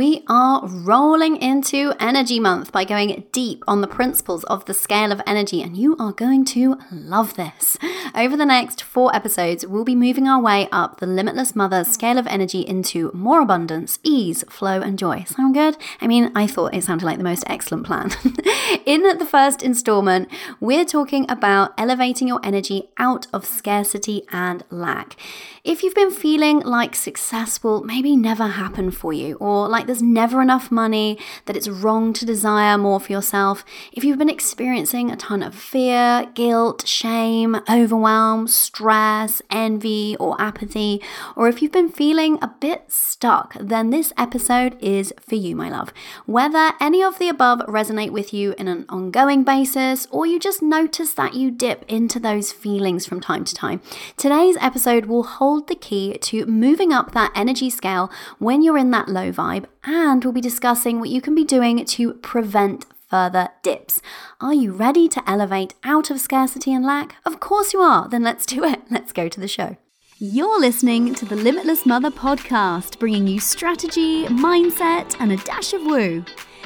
We are rolling into Energy Month by going deep on the principles of the scale of energy, and you are going to love this. Over the next four episodes, we'll be moving our way up the Limitless Mother scale of energy into more abundance, ease, flow, and joy. Sound good? I mean, I thought it sounded like the most excellent plan. In the first installment, we're talking about elevating your energy out of scarcity and lack. If you've been feeling like success will maybe never happen for you, or like there's never enough money, that it's wrong to desire more for yourself, if you've been experiencing a ton of fear, guilt, shame, overwhelm, stress, envy, or apathy, or if you've been feeling a bit stuck, then this episode is for you, my love. Whether any of the above resonate with you in an ongoing basis, or you just notice that you dip into those feelings from time to time, today's episode will hold the key to moving up that energy scale when you're in that low vibe, and we'll be discussing what you can be doing to prevent further dips. Are you ready to elevate out of scarcity and lack? Of course you are. Then let's do it. Let's go to the show. You're listening to the Limitless Mother podcast, bringing you strategy, mindset, and a dash of woo.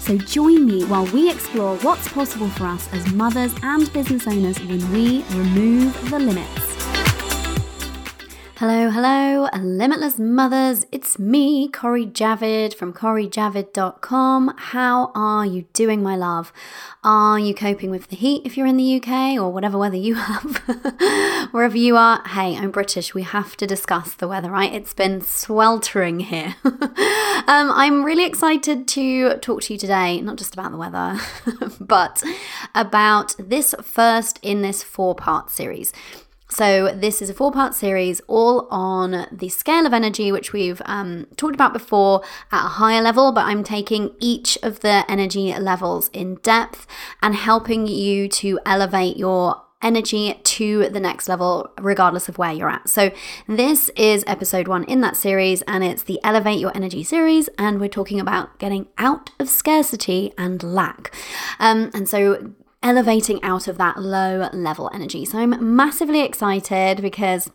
So join me while we explore what's possible for us as mothers and business owners when we remove the limits. Hello, hello, limitless mothers. It's me, Cori Javid from CoriJavid.com. How are you doing, my love? Are you coping with the heat if you're in the UK or whatever weather you have? Wherever you are, hey, I'm British. We have to discuss the weather, right? It's been sweltering here. um, I'm really excited to talk to you today, not just about the weather, but about this first in this four part series. So, this is a four part series all on the scale of energy, which we've um, talked about before at a higher level, but I'm taking each of the energy levels in depth and helping you to elevate your energy to the next level, regardless of where you're at. So, this is episode one in that series, and it's the Elevate Your Energy series, and we're talking about getting out of scarcity and lack. Um, and so, elevating out of that low level energy. So I'm massively excited because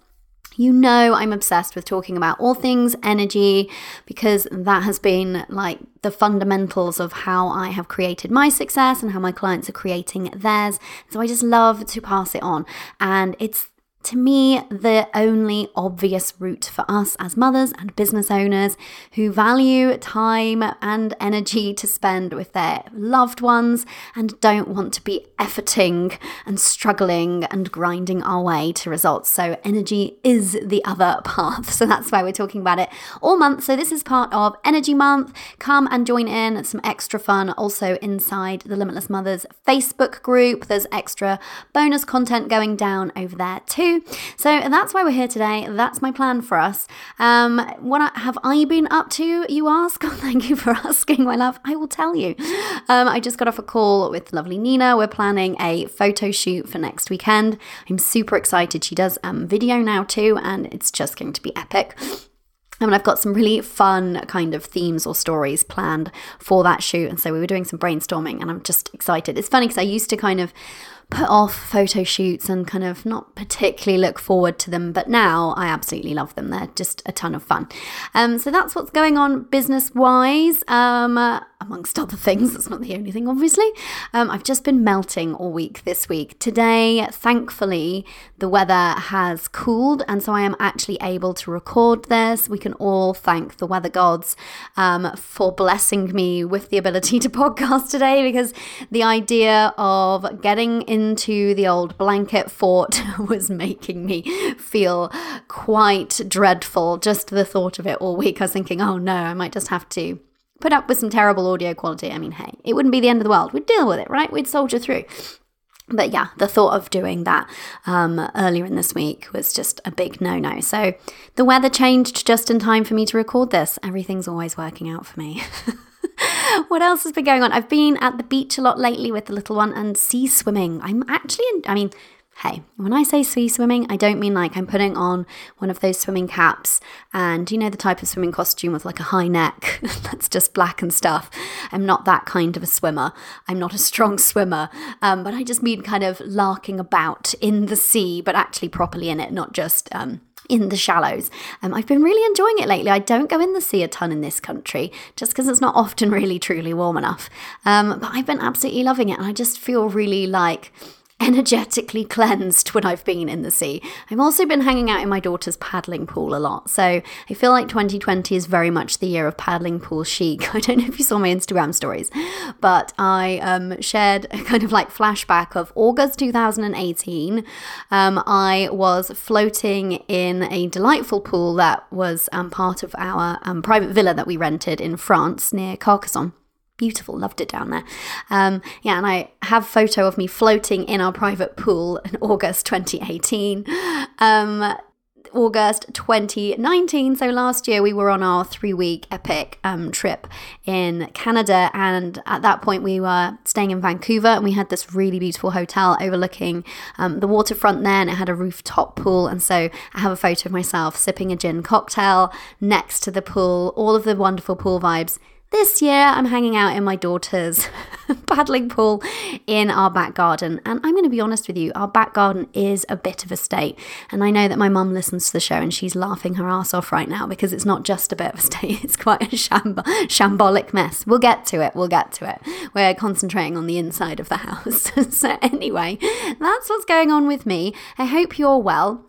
you know, I'm obsessed with talking about all things energy because that has been like the fundamentals of how I have created my success and how my clients are creating theirs. So I just love to pass it on. And it's to me, the only obvious route for us as mothers and business owners who value time and energy to spend with their loved ones and don't want to be efforting and struggling and grinding our way to results. So, energy is the other path. So, that's why we're talking about it all month. So, this is part of Energy Month. Come and join in some extra fun also inside the Limitless Mothers Facebook group. There's extra bonus content going down over there too. So that's why we're here today. That's my plan for us. Um, what have I been up to, you ask? Oh, thank you for asking, my love. I will tell you. Um, I just got off a call with lovely Nina. We're planning a photo shoot for next weekend. I'm super excited. She does um, video now too, and it's just going to be epic. I mean, I've got some really fun kind of themes or stories planned for that shoot. And so we were doing some brainstorming and I'm just excited. It's funny because I used to kind of put off photo shoots and kind of not particularly look forward to them, but now I absolutely love them. They're just a ton of fun. Um, so that's what's going on business wise. Um, amongst other things. That's not the only thing, obviously. Um, I've just been melting all week this week. Today, thankfully, the weather has cooled, and so I am actually able to record this. We can all thank the weather gods um, for blessing me with the ability to podcast today because the idea of getting into the old blanket fort was making me feel quite dreadful. Just the thought of it all week, I was thinking, oh no, I might just have to put up with some terrible audio quality. I mean, hey, it wouldn't be the end of the world. We'd deal with it, right? We'd soldier through. But yeah, the thought of doing that um, earlier in this week was just a big no no. So the weather changed just in time for me to record this. Everything's always working out for me. what else has been going on? I've been at the beach a lot lately with the little one and sea swimming. I'm actually, in, I mean, Hey, when I say sea swimming, I don't mean like I'm putting on one of those swimming caps and you know the type of swimming costume with like a high neck that's just black and stuff. I'm not that kind of a swimmer. I'm not a strong swimmer, um, but I just mean kind of larking about in the sea, but actually properly in it, not just um, in the shallows. Um, I've been really enjoying it lately. I don't go in the sea a ton in this country just because it's not often really truly warm enough. Um, but I've been absolutely loving it, and I just feel really like energetically cleansed when I've been in the sea. I've also been hanging out in my daughter's paddling pool a lot. So I feel like 2020 is very much the year of paddling pool chic. I don't know if you saw my Instagram stories, but I um, shared a kind of like flashback of August 2018. Um, I was floating in a delightful pool that was um, part of our um, private villa that we rented in France near Carcassonne beautiful. Loved it down there. Um, yeah, and I have photo of me floating in our private pool in August 2018. Um, August 2019. So last year we were on our three week epic um, trip in Canada. And at that point we were staying in Vancouver and we had this really beautiful hotel overlooking um, the waterfront there and it had a rooftop pool. And so I have a photo of myself sipping a gin cocktail next to the pool, all of the wonderful pool vibes this year, I'm hanging out in my daughter's paddling pool in our back garden. And I'm going to be honest with you, our back garden is a bit of a state. And I know that my mum listens to the show and she's laughing her ass off right now because it's not just a bit of a state, it's quite a shamba, shambolic mess. We'll get to it, we'll get to it. We're concentrating on the inside of the house. so, anyway, that's what's going on with me. I hope you're well.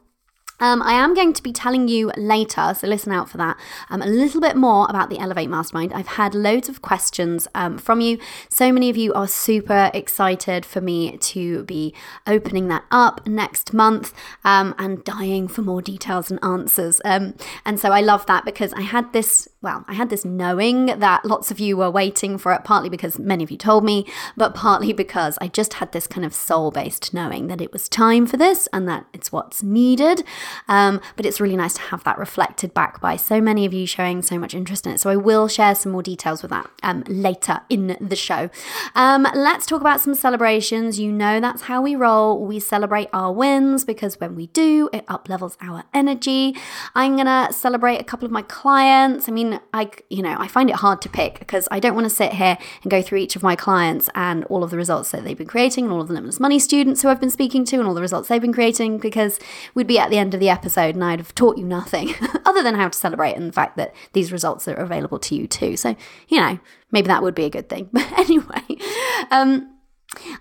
Um, I am going to be telling you later, so listen out for that, um, a little bit more about the Elevate Mastermind. I've had loads of questions um, from you. So many of you are super excited for me to be opening that up next month um, and dying for more details and answers. Um, and so I love that because I had this, well, I had this knowing that lots of you were waiting for it, partly because many of you told me, but partly because I just had this kind of soul based knowing that it was time for this and that it's what's needed. Um, but it's really nice to have that reflected back by so many of you showing so much interest in it. So I will share some more details with that um, later in the show. Um, let's talk about some celebrations. You know that's how we roll. We celebrate our wins because when we do, it up levels our energy. I'm gonna celebrate a couple of my clients. I mean, I you know I find it hard to pick because I don't want to sit here and go through each of my clients and all of the results that they've been creating and all of the limitless money students who I've been speaking to and all the results they've been creating because we'd be at the end of the episode and I'd have taught you nothing other than how to celebrate and the fact that these results are available to you too. So, you know, maybe that would be a good thing. But anyway, um,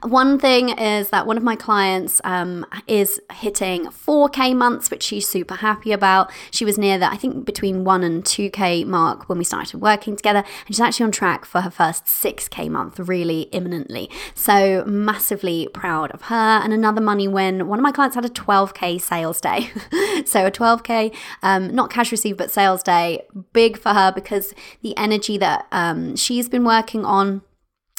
one thing is that one of my clients um, is hitting 4K months, which she's super happy about. She was near that, I think, between 1 and 2K mark when we started working together. And she's actually on track for her first 6K month really imminently. So, massively proud of her. And another money win one of my clients had a 12K sales day. so, a 12K, um, not cash received, but sales day, big for her because the energy that um, she's been working on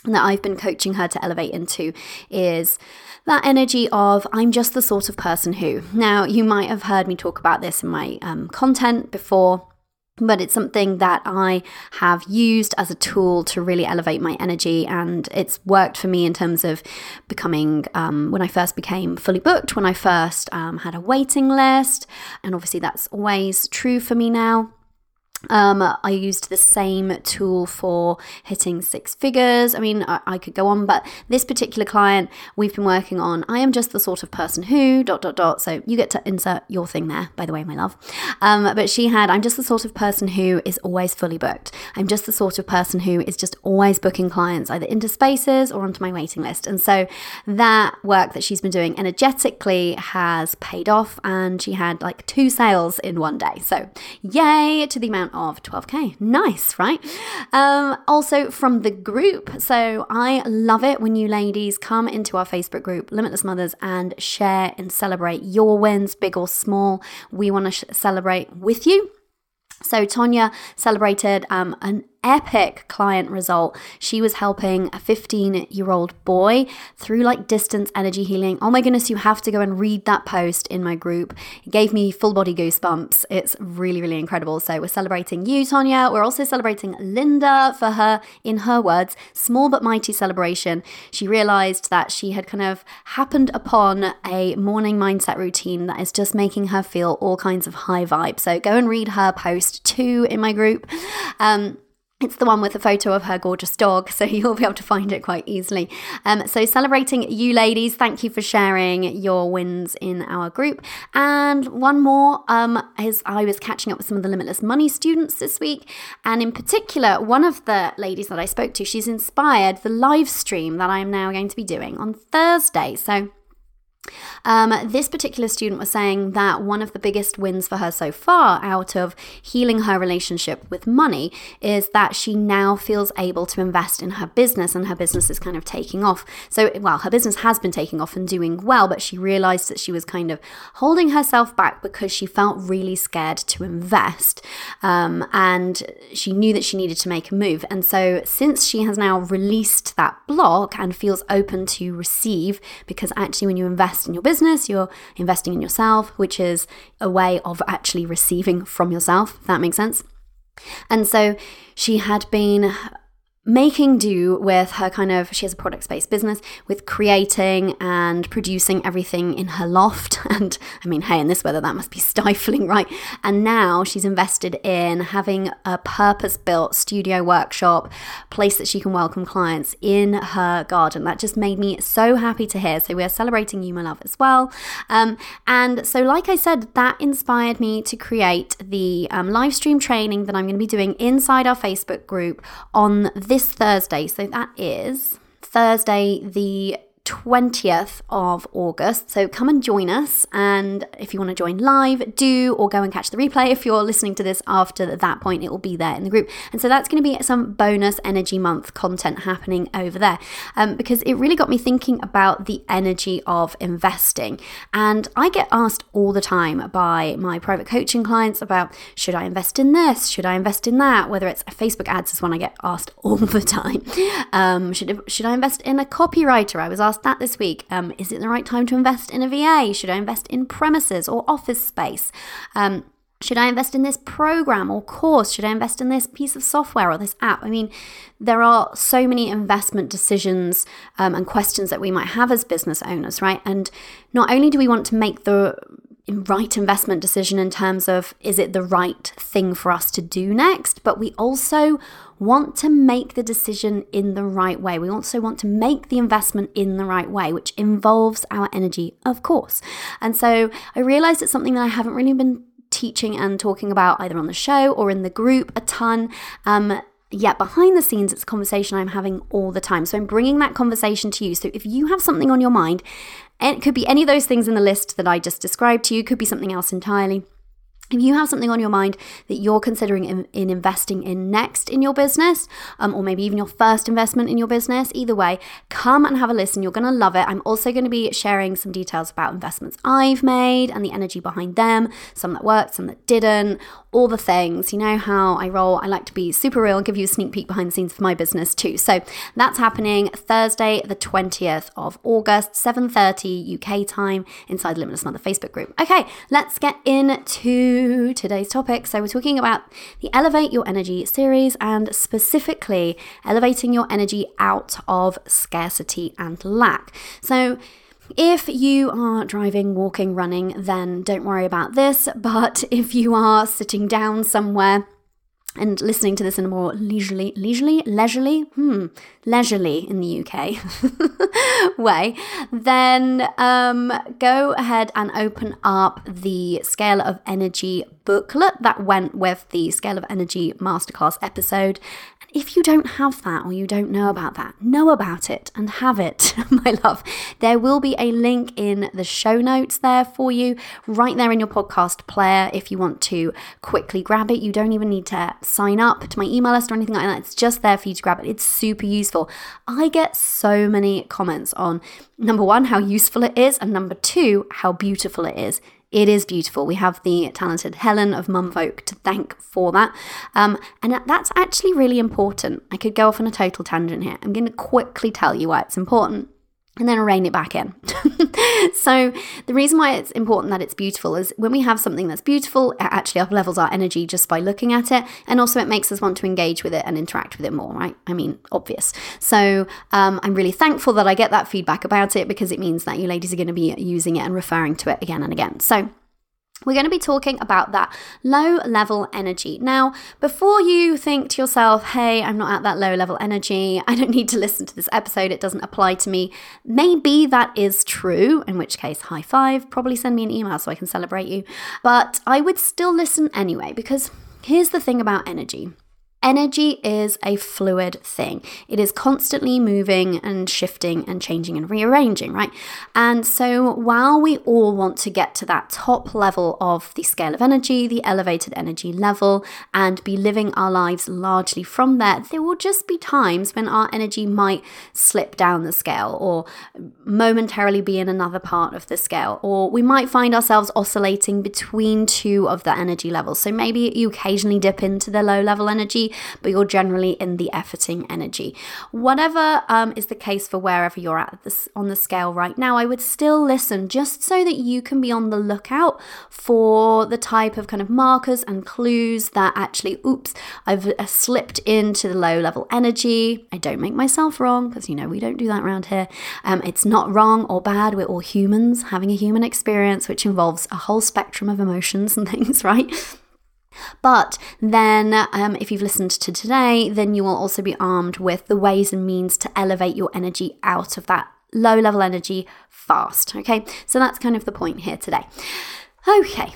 that I've been coaching her to elevate into is that energy of I'm just the sort of person who. Now, you might have heard me talk about this in my um, content before. But it's something that I have used as a tool to really elevate my energy, and it's worked for me in terms of becoming um, when I first became fully booked, when I first um, had a waiting list, and obviously that's always true for me now. Um, I used the same tool for hitting six figures. I mean, I, I, could go on, but this particular client we've been working on, I am just the sort of person who, dot, dot, dot. So you get to insert your thing there, by the way, my love. Um, but she had, I'm just the sort of person who is always fully booked. I'm just the sort of person who is just always booking clients either into spaces or onto my waiting list. And so that work that she's been doing energetically has paid off. And she had like two sales in one day. So yay to the amount of 12k. Nice, right? Um, also from the group. So I love it when you ladies come into our Facebook group, Limitless Mothers, and share and celebrate your wins, big or small. We want to sh- celebrate with you. So Tonya celebrated um, an epic client result. She was helping a 15 year old boy through like distance energy healing. Oh my goodness, you have to go and read that post in my group. It gave me full body goosebumps. It's really, really incredible. So we're celebrating you, Tonya. We're also celebrating Linda for her, in her words, small but mighty celebration. She realized that she had kind of happened upon a morning mindset routine that is just making her feel all kinds of high vibe. So go and read her post too in my group. Um, it's the one with a photo of her gorgeous dog, so you'll be able to find it quite easily. Um, so, celebrating you ladies, thank you for sharing your wins in our group. And one more um, is I was catching up with some of the Limitless Money students this week, and in particular, one of the ladies that I spoke to, she's inspired the live stream that I am now going to be doing on Thursday. So, um, this particular student was saying that one of the biggest wins for her so far out of healing her relationship with money is that she now feels able to invest in her business and her business is kind of taking off. So, well, her business has been taking off and doing well, but she realized that she was kind of holding herself back because she felt really scared to invest. Um, and she knew that she needed to make a move. And so, since she has now released that block and feels open to receive, because actually, when you invest, invest in your business, you're investing in yourself, which is a way of actually receiving from yourself, if that makes sense. And so she had been making do with her kind of she has a product based business with creating and producing everything in her loft. And i mean hey in this weather that must be stifling right? And now she's invested in having a purpose built studio workshop place that she can welcome clients in her garden. That just made me so happy to hear. So we're celebrating you my love as well. Um, and so like i said that inspired me to create the um, live stream training that i'm going to be doing inside our facebook group on this this Thursday. So that is Thursday, the 20th of August. So come and join us. And if you want to join live, do, or go and catch the replay. If you're listening to this after that point, it will be there in the group. And so that's going to be some bonus Energy Month content happening over there um, because it really got me thinking about the energy of investing. And I get asked all the time by my private coaching clients about should I invest in this? Should I invest in that? Whether it's Facebook ads is one I get asked all the time. Um, should, should I invest in a copywriter? I was asked asked that this week. Um, is it the right time to invest in a VA? Should I invest in premises or office space? Um, should I invest in this program or course? Should I invest in this piece of software or this app? I mean, there are so many investment decisions um, and questions that we might have as business owners, right? And not only do we want to make the right investment decision in terms of is it the right thing for us to do next, but we also want to make the decision in the right way. We also want to make the investment in the right way, which involves our energy, of course. And so I realized it's something that I haven't really been teaching and talking about either on the show or in the group a ton. Um, Yet behind the scenes, it's a conversation I'm having all the time. So I'm bringing that conversation to you. So if you have something on your mind, and it could be any of those things in the list that I just described to you, could be something else entirely. If you have something on your mind that you're considering in, in investing in next in your business, um, or maybe even your first investment in your business, either way, come and have a listen. You're going to love it. I'm also going to be sharing some details about investments I've made and the energy behind them, some that worked, some that didn't, all the things. You know how I roll. I like to be super real and give you a sneak peek behind the scenes for my business too. So that's happening Thursday, the 20th of August, 7:30 UK time inside the Limitless Mother Facebook group. Okay, let's get into today's topic. So we're talking about the Elevate Your Energy series and specifically elevating your energy out of scarcity and lack. So if you are driving, walking, running, then don't worry about this. But if you are sitting down somewhere, and listening to this in a more leisurely, leisurely, leisurely, hmm, leisurely in the UK way, then um, go ahead and open up the Scale of Energy booklet that went with the Scale of Energy Masterclass episode if you don't have that or you don't know about that, know about it and have it, my love. There will be a link in the show notes there for you, right there in your podcast player if you want to quickly grab it. You don't even need to sign up to my email list or anything like that. It's just there for you to grab it. It's super useful. I get so many comments on number one, how useful it is, and number two, how beautiful it is It is beautiful. We have the talented Helen of Mumfolk to thank for that. Um, and that's actually really important. I could go off on a total tangent here. I'm going to quickly tell you why it's important and then rein it back in. so, the reason why it's important that it's beautiful is when we have something that's beautiful, it actually up levels our energy just by looking at it. And also, it makes us want to engage with it and interact with it more, right? I mean, obvious. So, um, I'm really thankful that I get that feedback about it because it means that you ladies are going to be using it and referring to it again and again. So, we're going to be talking about that low level energy. Now, before you think to yourself, hey, I'm not at that low level energy, I don't need to listen to this episode, it doesn't apply to me, maybe that is true, in which case, high five, probably send me an email so I can celebrate you. But I would still listen anyway, because here's the thing about energy Energy is a fluid thing. It is constantly moving and shifting and changing and rearranging, right? And so while we all want to get to that top level of the scale of energy, the elevated energy level, and be living our lives largely from there, there will just be times when our energy might slip down the scale or momentarily be in another part of the scale, or we might find ourselves oscillating between two of the energy levels. So maybe you occasionally dip into the low level energy but you're generally in the efforting energy. Whatever um, is the case for wherever you're at this, on the scale right now, I would still listen just so that you can be on the lookout for the type of kind of markers and clues that actually, oops, I've uh, slipped into the low level energy. I don't make myself wrong because, you know, we don't do that around here. Um, it's not wrong or bad. We're all humans having a human experience, which involves a whole spectrum of emotions and things, right? But then, um, if you've listened to today, then you will also be armed with the ways and means to elevate your energy out of that low level energy fast. Okay, so that's kind of the point here today. Okay,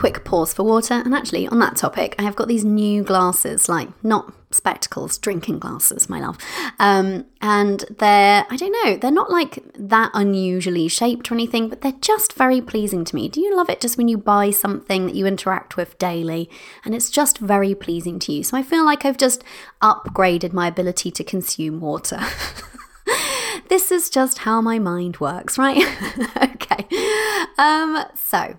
quick pause for water. And actually, on that topic, I have got these new glasses, like not spectacles, drinking glasses, my love. Um, and they're, I don't know, they're not like that unusually shaped or anything, but they're just very pleasing to me. Do you love it just when you buy something that you interact with daily and it's just very pleasing to you? So I feel like I've just upgraded my ability to consume water. this is just how my mind works, right? okay. Um, so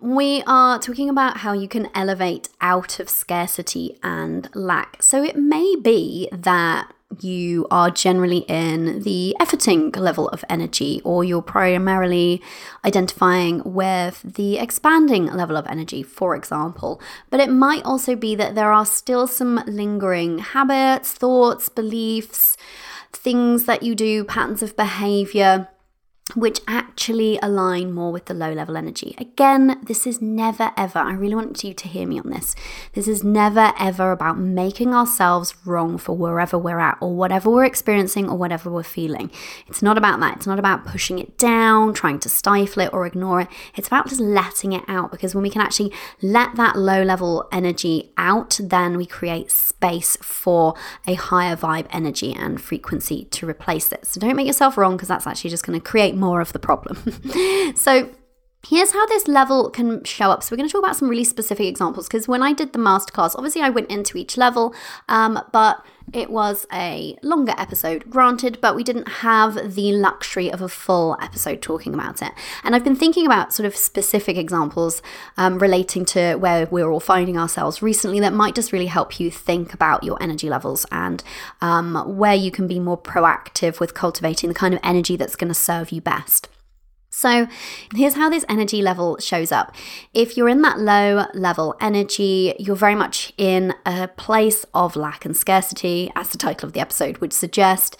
we are talking about how you can elevate out of scarcity and lack. So it may be that you are generally in the efforting level of energy, or you're primarily identifying with the expanding level of energy, for example. But it might also be that there are still some lingering habits, thoughts, beliefs, things that you do, patterns of behavior which actually align more with the low level energy. Again, this is never ever, I really want you to hear me on this. This is never ever about making ourselves wrong for wherever we're at or whatever we're experiencing or whatever we're feeling. It's not about that. It's not about pushing it down, trying to stifle it or ignore it. It's about just letting it out because when we can actually let that low level energy out, then we create space for a higher vibe energy and frequency to replace it. So don't make yourself wrong because that's actually just going to create more of the problem. so Here's how this level can show up. So, we're going to talk about some really specific examples because when I did the masterclass, obviously I went into each level, um, but it was a longer episode, granted, but we didn't have the luxury of a full episode talking about it. And I've been thinking about sort of specific examples um, relating to where we're all finding ourselves recently that might just really help you think about your energy levels and um, where you can be more proactive with cultivating the kind of energy that's going to serve you best. So, here's how this energy level shows up. If you're in that low level energy, you're very much in a place of lack and scarcity, as the title of the episode would suggest.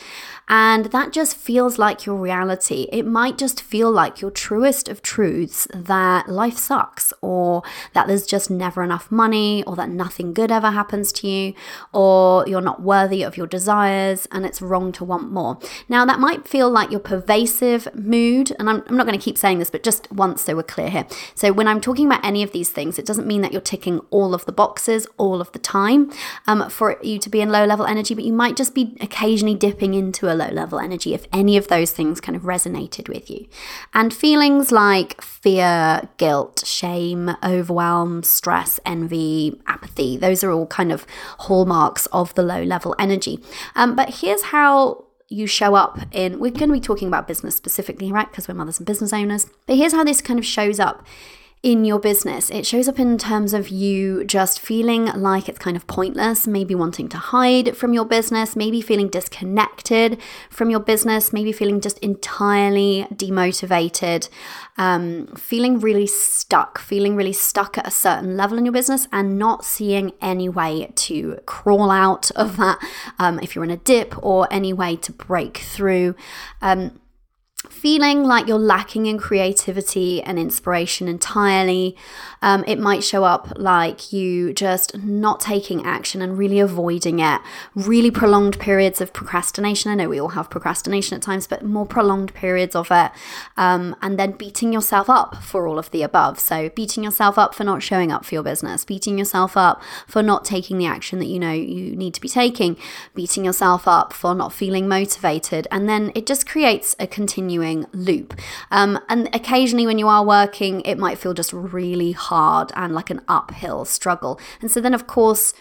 And that just feels like your reality. It might just feel like your truest of truths that life sucks, or that there's just never enough money, or that nothing good ever happens to you, or you're not worthy of your desires and it's wrong to want more. Now, that might feel like your pervasive mood, and I'm, I'm not going to keep saying this, but just once so we're clear here. So, when I'm talking about any of these things, it doesn't mean that you're ticking all of the boxes all of the time um, for you to be in low level energy, but you might just be occasionally dipping into a low level energy if any of those things kind of resonated with you. And feelings like fear, guilt, shame, overwhelm, stress, envy, apathy, those are all kind of hallmarks of the low level energy. Um, but here's how you show up in, we're going to be talking about business specifically, right? Because we're mothers and business owners. But here's how this kind of shows up in your business. It shows up in terms of you just feeling like it's kind of pointless, maybe wanting to hide from your business, maybe feeling disconnected from your business, maybe feeling just entirely demotivated, um, feeling really stuck, feeling really stuck at a certain level in your business and not seeing any way to crawl out of that um, if you're in a dip or any way to break through. Um, feeling like you're lacking in creativity and inspiration entirely. Um, it might show up like you just not taking action and really avoiding it. Really prolonged periods of procrastination. I know we all have procrastination at times, but more prolonged periods of it. Um, and then beating yourself up for all of the above. So, beating yourself up for not showing up for your business, beating yourself up for not taking the action that you know you need to be taking, beating yourself up for not feeling motivated. And then it just creates a continuing loop. Um, and occasionally, when you are working, it might feel just really hard hard and like an uphill struggle. And so then, of course,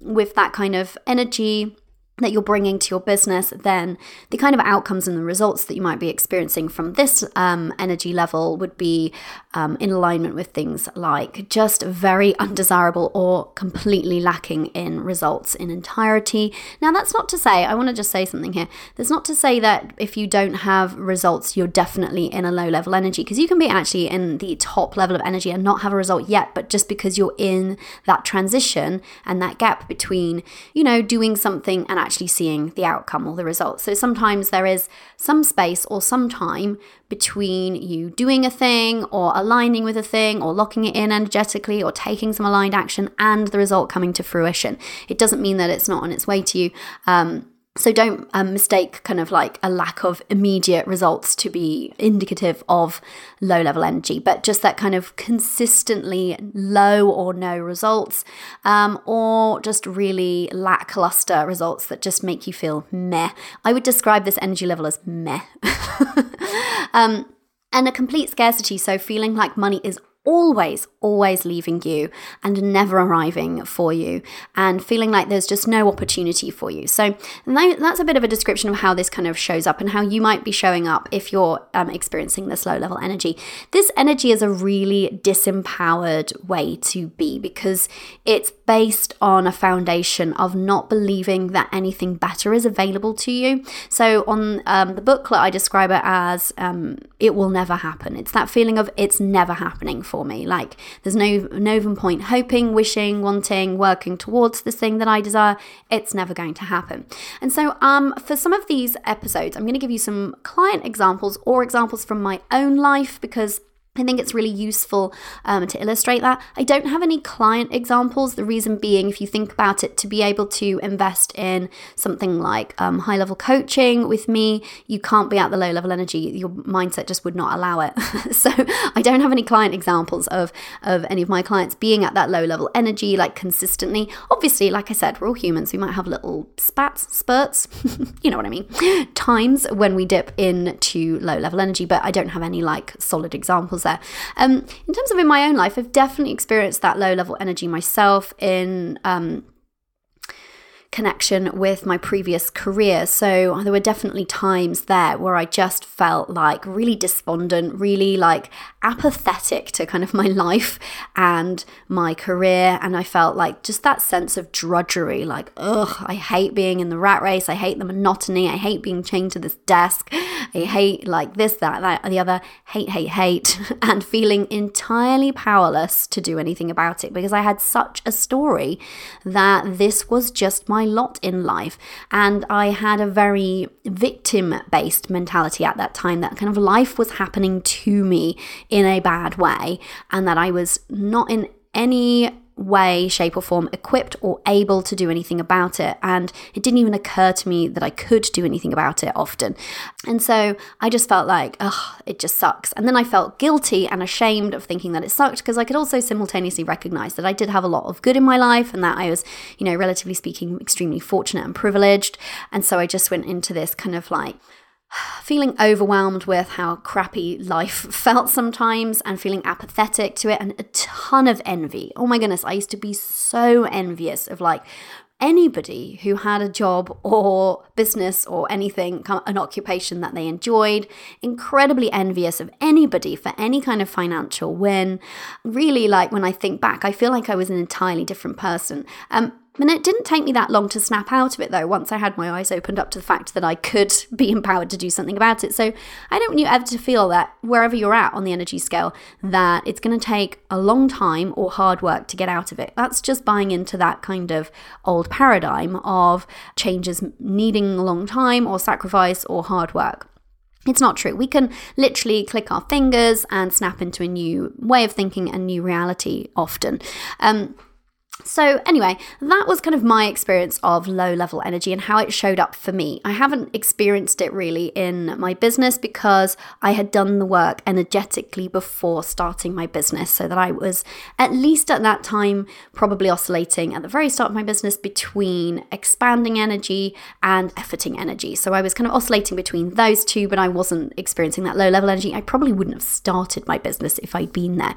with that kind of energy, that you're bringing to your business, then the kind of outcomes and the results that you might be experiencing from this um, energy level would be um, in alignment with things like just very undesirable or completely lacking in results in entirety. Now, that's not to say, I want to just say something here. That's not to say that if you don't have results, you're definitely in a low level energy, because you can be actually in the top level of energy and not have a result yet, but just because you're in that transition and that gap between, you know, doing something and actually seeing the outcome or the results. So sometimes there is some space or some time between you doing a thing or aligning with a thing or locking it in energetically or taking some aligned action and the result coming to fruition. It doesn't mean that it's not on its way to you. Um, so don't um, mistake kind of like a lack of immediate results to be indicative of low level energy, but just that kind of consistently low or no results, um, or just really lackluster results that just make you feel meh. I would describe this energy level as meh. um, and a complete scarcity, so feeling like money is always, always leaving you and never arriving for you, and feeling like there's just no opportunity for you. So, that's a bit of a description of how this kind of shows up and how you might be showing up if you're um, experiencing this low level energy. This energy is a really disempowered way to be because it's based on a foundation of not believing that anything better is available to you. So, on um, the booklet, I describe it as um, it will never happen. It's that feeling of it's never happening for me. Like there's no no point hoping, wishing, wanting, working towards this thing that I desire. It's never going to happen. And so um for some of these episodes, I'm going to give you some client examples or examples from my own life because I think it's really useful um, to illustrate that. I don't have any client examples. The reason being, if you think about it, to be able to invest in something like um, high level coaching with me, you can't be at the low level energy. Your mindset just would not allow it. so I don't have any client examples of, of any of my clients being at that low level energy like consistently. Obviously, like I said, we're all humans. We might have little spats, spurts, you know what I mean, times when we dip into low level energy, but I don't have any like solid examples there. Um, in terms of in my own life, I've definitely experienced that low level energy myself in. Um, connection with my previous career. So there were definitely times there where I just felt like really despondent, really like apathetic to kind of my life and my career. And I felt like just that sense of drudgery like, ugh, I hate being in the rat race. I hate the monotony. I hate being chained to this desk. I hate like this, that, that, the other. Hate, hate, hate. and feeling entirely powerless to do anything about it because I had such a story that this was just my lot in life. And I had a very victim based mentality at that time that kind of life was happening to me in a bad way and that I was not in any way, shape, or form equipped or able to do anything about it. And it didn't even occur to me that I could do anything about it often. And so I just felt like, oh, it just sucks. And then I felt guilty and ashamed of thinking that it sucked because I could also simultaneously recognize that I did have a lot of good in my life and that I was, you know, relatively speaking, extremely fortunate and privileged. And so I just went into this kind of like, feeling overwhelmed with how crappy life felt sometimes and feeling apathetic to it and a ton of envy. Oh my goodness, I used to be so envious of like anybody who had a job or business or anything, an occupation that they enjoyed, incredibly envious of anybody for any kind of financial win. Really, like when I think back, I feel like I was an entirely different person. Um, and it didn't take me that long to snap out of it, though, once I had my eyes opened up to the fact that I could be empowered to do something about it. So I don't want you ever to feel that wherever you're at on the energy scale, that it's going to take a long time or hard work to get out of it. That's just buying into that kind of old paradigm of changes needing a long time or sacrifice or hard work. It's not true. We can literally click our fingers and snap into a new way of thinking and new reality often. Um, so, anyway, that was kind of my experience of low level energy and how it showed up for me. I haven't experienced it really in my business because I had done the work energetically before starting my business, so that I was at least at that time probably oscillating at the very start of my business between expanding energy and efforting energy. So, I was kind of oscillating between those two, but I wasn't experiencing that low level energy. I probably wouldn't have started my business if I'd been there.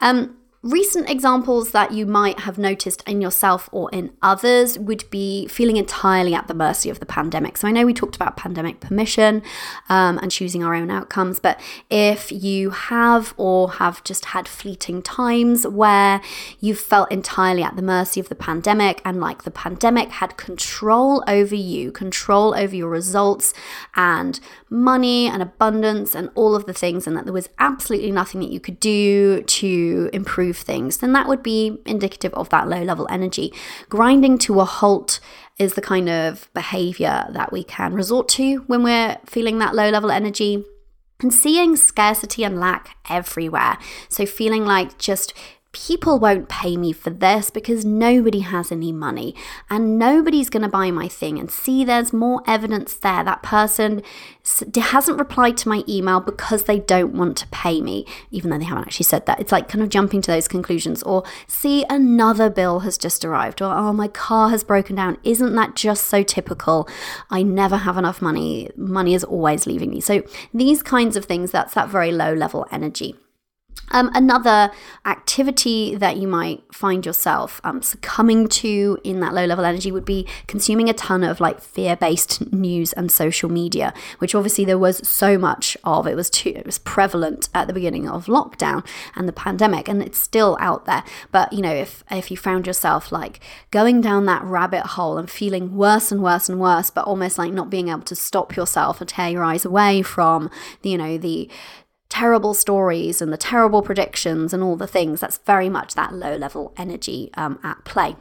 Um, Recent examples that you might have noticed in yourself or in others would be feeling entirely at the mercy of the pandemic. So, I know we talked about pandemic permission um, and choosing our own outcomes, but if you have or have just had fleeting times where you felt entirely at the mercy of the pandemic and like the pandemic had control over you, control over your results and money and abundance and all of the things, and that there was absolutely nothing that you could do to improve things, then that would be indicative of that low level energy. Grinding to a halt is the kind of behavior that we can resort to when we're feeling that low level energy. And seeing scarcity and lack everywhere. So, feeling like just people won't pay me for this because nobody has any money and nobody's going to buy my thing. And see, there's more evidence there. That person hasn't replied to my email because they don't want to pay me, even though they haven't actually said that. It's like kind of jumping to those conclusions. Or see, another bill has just arrived. Or oh, my car has broken down. Isn't that just so typical? I never have enough money. Money is always leaving me. So these kinds of things, that's that very low level energy. Um, another activity that you might find yourself um, succumbing to in that low level energy would be consuming a ton of like fear based news and social media, which obviously there was so much of. It was too it was prevalent at the beginning of lockdown and the pandemic, and it's still out there. But you know, if if you found yourself like going down that rabbit hole and feeling worse and worse and worse, but almost like not being able to stop yourself and tear your eyes away from you know the terrible stories and the terrible predictions and all the things. That's very much that low level energy um, at play.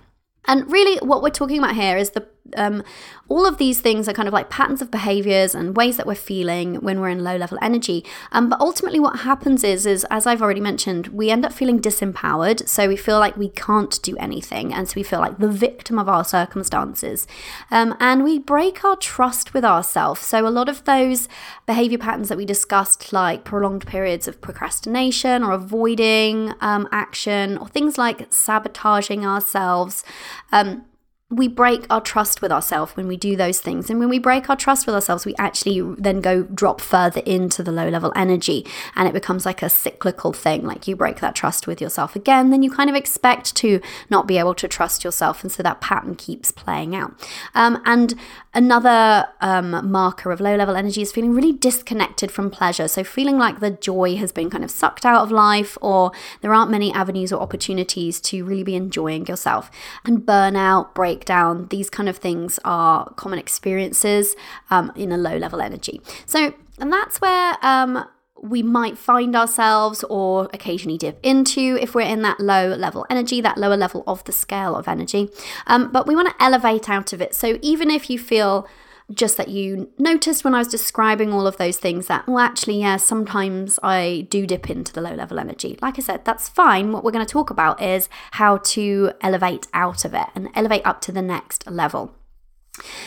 And really, what we're talking about here is the um, all of these things are kind of like patterns of behaviors and ways that we're feeling when we're in low level energy. Um, but ultimately, what happens is, is as I've already mentioned, we end up feeling disempowered. So we feel like we can't do anything, and so we feel like the victim of our circumstances, um, and we break our trust with ourselves. So a lot of those behavior patterns that we discussed, like prolonged periods of procrastination or avoiding um, action, or things like sabotaging ourselves. Um, we break our trust with ourselves when we do those things. And when we break our trust with ourselves, we actually then go drop further into the low level energy and it becomes like a cyclical thing. Like you break that trust with yourself again, then you kind of expect to not be able to trust yourself. And so that pattern keeps playing out. Um, and another um, marker of low level energy is feeling really disconnected from pleasure. So feeling like the joy has been kind of sucked out of life or there aren't many avenues or opportunities to really be enjoying yourself. And burnout, break breakdown, these kind of things are common experiences um, in a low level energy. So, and that's where um, we might find ourselves or occasionally dip into if we're in that low level energy, that lower level of the scale of energy. Um, but we want to elevate out of it. So even if you feel just that you noticed when I was describing all of those things that, well, actually, yeah, sometimes I do dip into the low level energy. Like I said, that's fine. What we're going to talk about is how to elevate out of it and elevate up to the next level.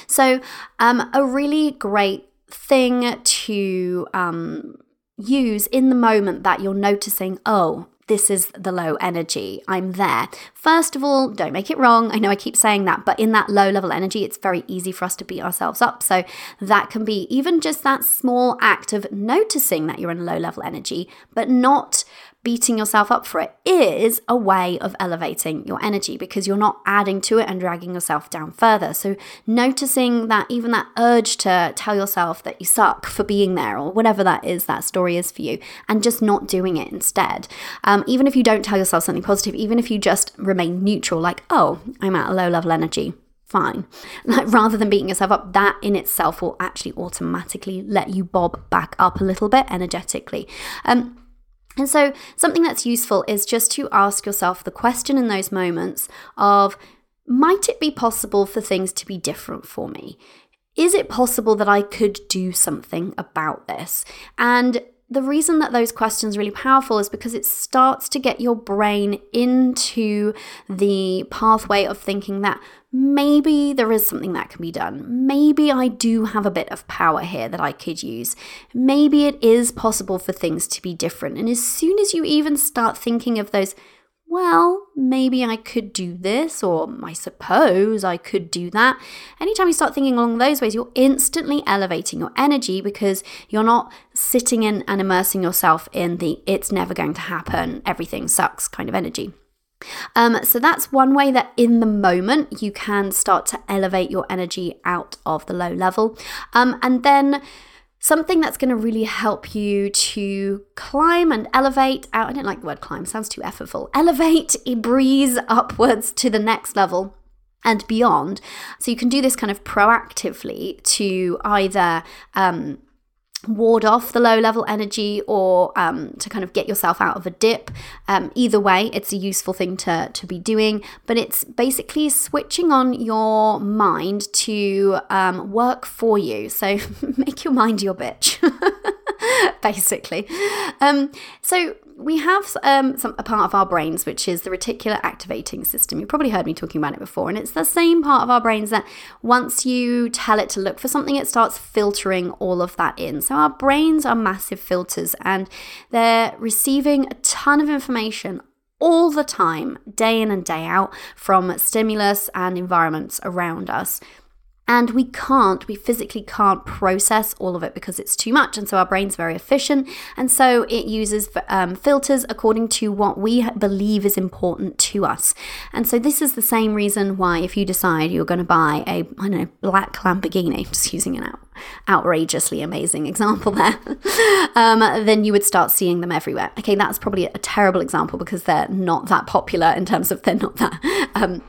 So, um, a really great thing to um, use in the moment that you're noticing, oh, this is the low energy. I'm there. First of all, don't make it wrong. I know I keep saying that, but in that low level energy, it's very easy for us to beat ourselves up. So that can be even just that small act of noticing that you're in low level energy, but not beating yourself up for it is a way of elevating your energy because you're not adding to it and dragging yourself down further. So, noticing that even that urge to tell yourself that you suck for being there or whatever that is, that story is for you, and just not doing it instead. Um, even if you don't tell yourself something positive, even if you just remain neutral, like, oh, I'm at a low level energy, fine. Like rather than beating yourself up, that in itself will actually automatically let you bob back up a little bit energetically. Um, and so, something that's useful is just to ask yourself the question in those moments of might it be possible for things to be different for me? Is it possible that I could do something about this? And the reason that those questions really powerful is because it starts to get your brain into the pathway of thinking that maybe there is something that can be done. Maybe I do have a bit of power here that I could use. Maybe it is possible for things to be different. And as soon as you even start thinking of those, well, maybe I could do this, or I suppose I could do that. Anytime you start thinking along those ways, you're instantly elevating your energy because you're not sitting in and immersing yourself in the it's never going to happen, everything sucks kind of energy. Um, so that's one way that in the moment you can start to elevate your energy out of the low level. Um, and then something that's going to really help you to climb and elevate out. I don't like the word climb, sounds too effortful. Elevate, a breeze upwards to the next level and beyond. So you can do this kind of proactively to either um, ward off the low level energy or um, to kind of get yourself out of a dip. Um, either way, it's a useful thing to, to be doing, but it's basically switching on your mind to um, work for you. So make your mind your bitch, basically. Um, so we have um, some, a part of our brains which is the reticular activating system. You've probably heard me talking about it before, and it's the same part of our brains that once you tell it to look for something, it starts filtering all of that in. So our brains are massive filters, and they're receiving a ton of information all the time, day in and day out, from stimulus and environments around us. And we can't, we physically can't process all of it because it's too much. And so our brain's very efficient. And so it uses um, filters according to what we believe is important to us. And so this is the same reason why, if you decide you're going to buy a, I don't know, black Lamborghini, just using an out, outrageously amazing example there, um, then you would start seeing them everywhere. Okay, that's probably a terrible example because they're not that popular in terms of they're not that. Um,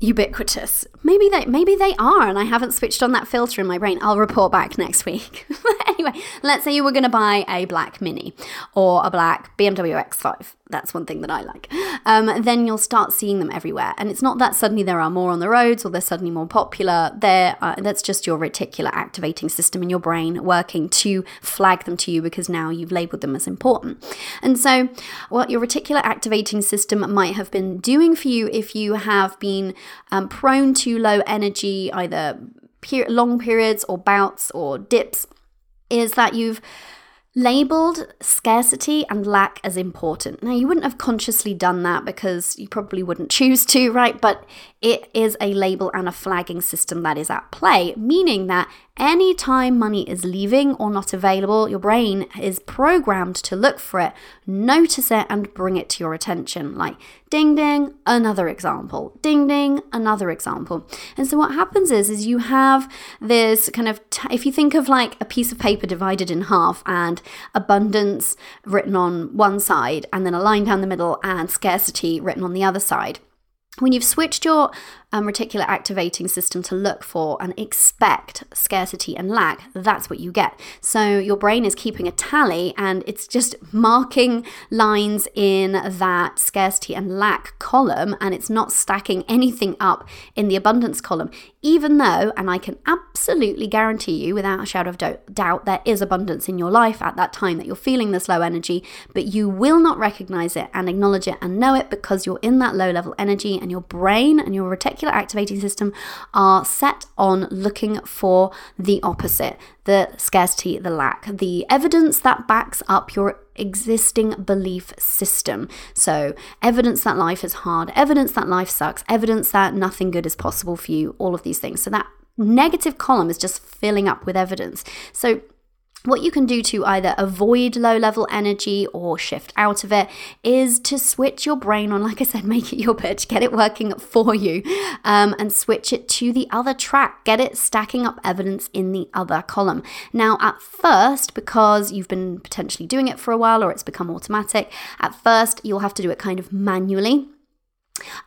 ubiquitous. Maybe they maybe they are and I haven't switched on that filter in my brain. I'll report back next week. anyway, let's say you were going to buy a black Mini or a black BMW X5 that's one thing that I like. Um, then you'll start seeing them everywhere, and it's not that suddenly there are more on the roads or they're suddenly more popular. There, uh, that's just your reticular activating system in your brain working to flag them to you because now you've labeled them as important. And so, what your reticular activating system might have been doing for you if you have been um, prone to low energy, either per- long periods or bouts or dips, is that you've labeled scarcity and lack as important. Now, you wouldn't have consciously done that because you probably wouldn't choose to, right? But it is a label and a flagging system that is at play, meaning that anytime money is leaving or not available, your brain is programmed to look for it, notice it, and bring it to your attention. Like ding ding, another example. Ding ding, another example. And so what happens is, is you have this kind of t- if you think of like a piece of paper divided in half and abundance written on one side, and then a line down the middle and scarcity written on the other side when you've switched your um, reticular activating system to look for and expect scarcity and lack, that's what you get. So your brain is keeping a tally and it's just marking lines in that scarcity and lack column and it's not stacking anything up in the abundance column, even though, and I can absolutely guarantee you without a shadow of doubt, there is abundance in your life at that time that you're feeling this low energy, but you will not recognize it and acknowledge it and know it because you're in that low level energy and your brain and your reticular reticular activating system are set on looking for the opposite the scarcity, the lack, the evidence that backs up your existing belief system. So, evidence that life is hard, evidence that life sucks, evidence that nothing good is possible for you, all of these things. So, that negative column is just filling up with evidence. So, what you can do to either avoid low level energy or shift out of it is to switch your brain on, like I said, make it your pitch, get it working for you, um, and switch it to the other track. Get it stacking up evidence in the other column. Now, at first, because you've been potentially doing it for a while or it's become automatic, at first you'll have to do it kind of manually.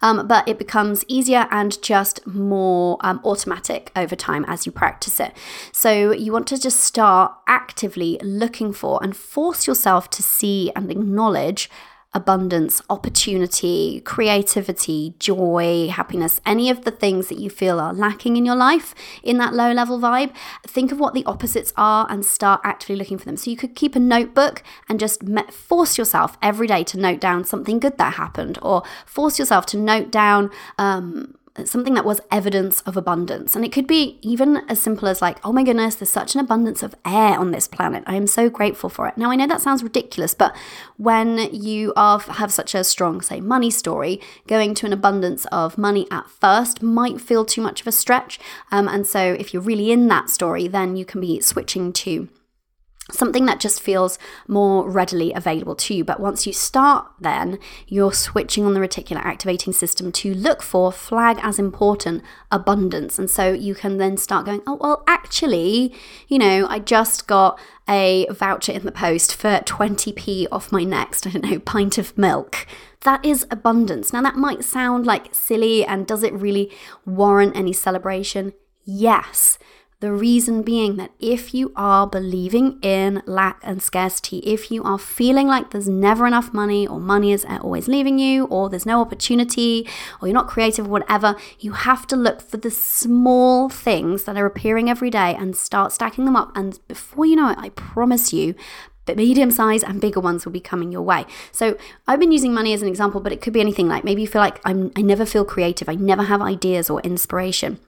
Um, but it becomes easier and just more um, automatic over time as you practice it. So you want to just start actively looking for and force yourself to see and acknowledge abundance, opportunity, creativity, joy, happiness, any of the things that you feel are lacking in your life in that low level vibe, think of what the opposites are and start actively looking for them. So you could keep a notebook and just force yourself every day to note down something good that happened, or force yourself to note down um, something that was evidence of abundance. And it could be even as simple as, like, oh my goodness, there's such an abundance of air on this planet. I am so grateful for it. Now, I know that sounds ridiculous, but when you are, have such a strong, say, money story, going to an abundance of money at first might feel too much of a stretch. Um, and so, if you're really in that story, then you can be switching to something that just feels more readily available to you. But once you start, then you're switching on the reticular activating system to look for flag as important abundance. And so you can then start going, oh, well, actually, you know, I just got a voucher in the post for 20p off my next, I don't know, pint of milk. That is abundance. Now, that might sound like silly, and does it really warrant any celebration? Yes. The reason being that if you are believing in lack and scarcity, if you are feeling like there's never enough money, or money is always leaving you, or there's no opportunity, or you're not creative, or whatever, you have to look for the small things that are appearing every day and start stacking them up. And before you know it, I promise you, but medium size and bigger ones will be coming your way. So I've been using money as an example, but it could be anything like maybe you feel like I'm, I never feel creative, I never have ideas or inspiration.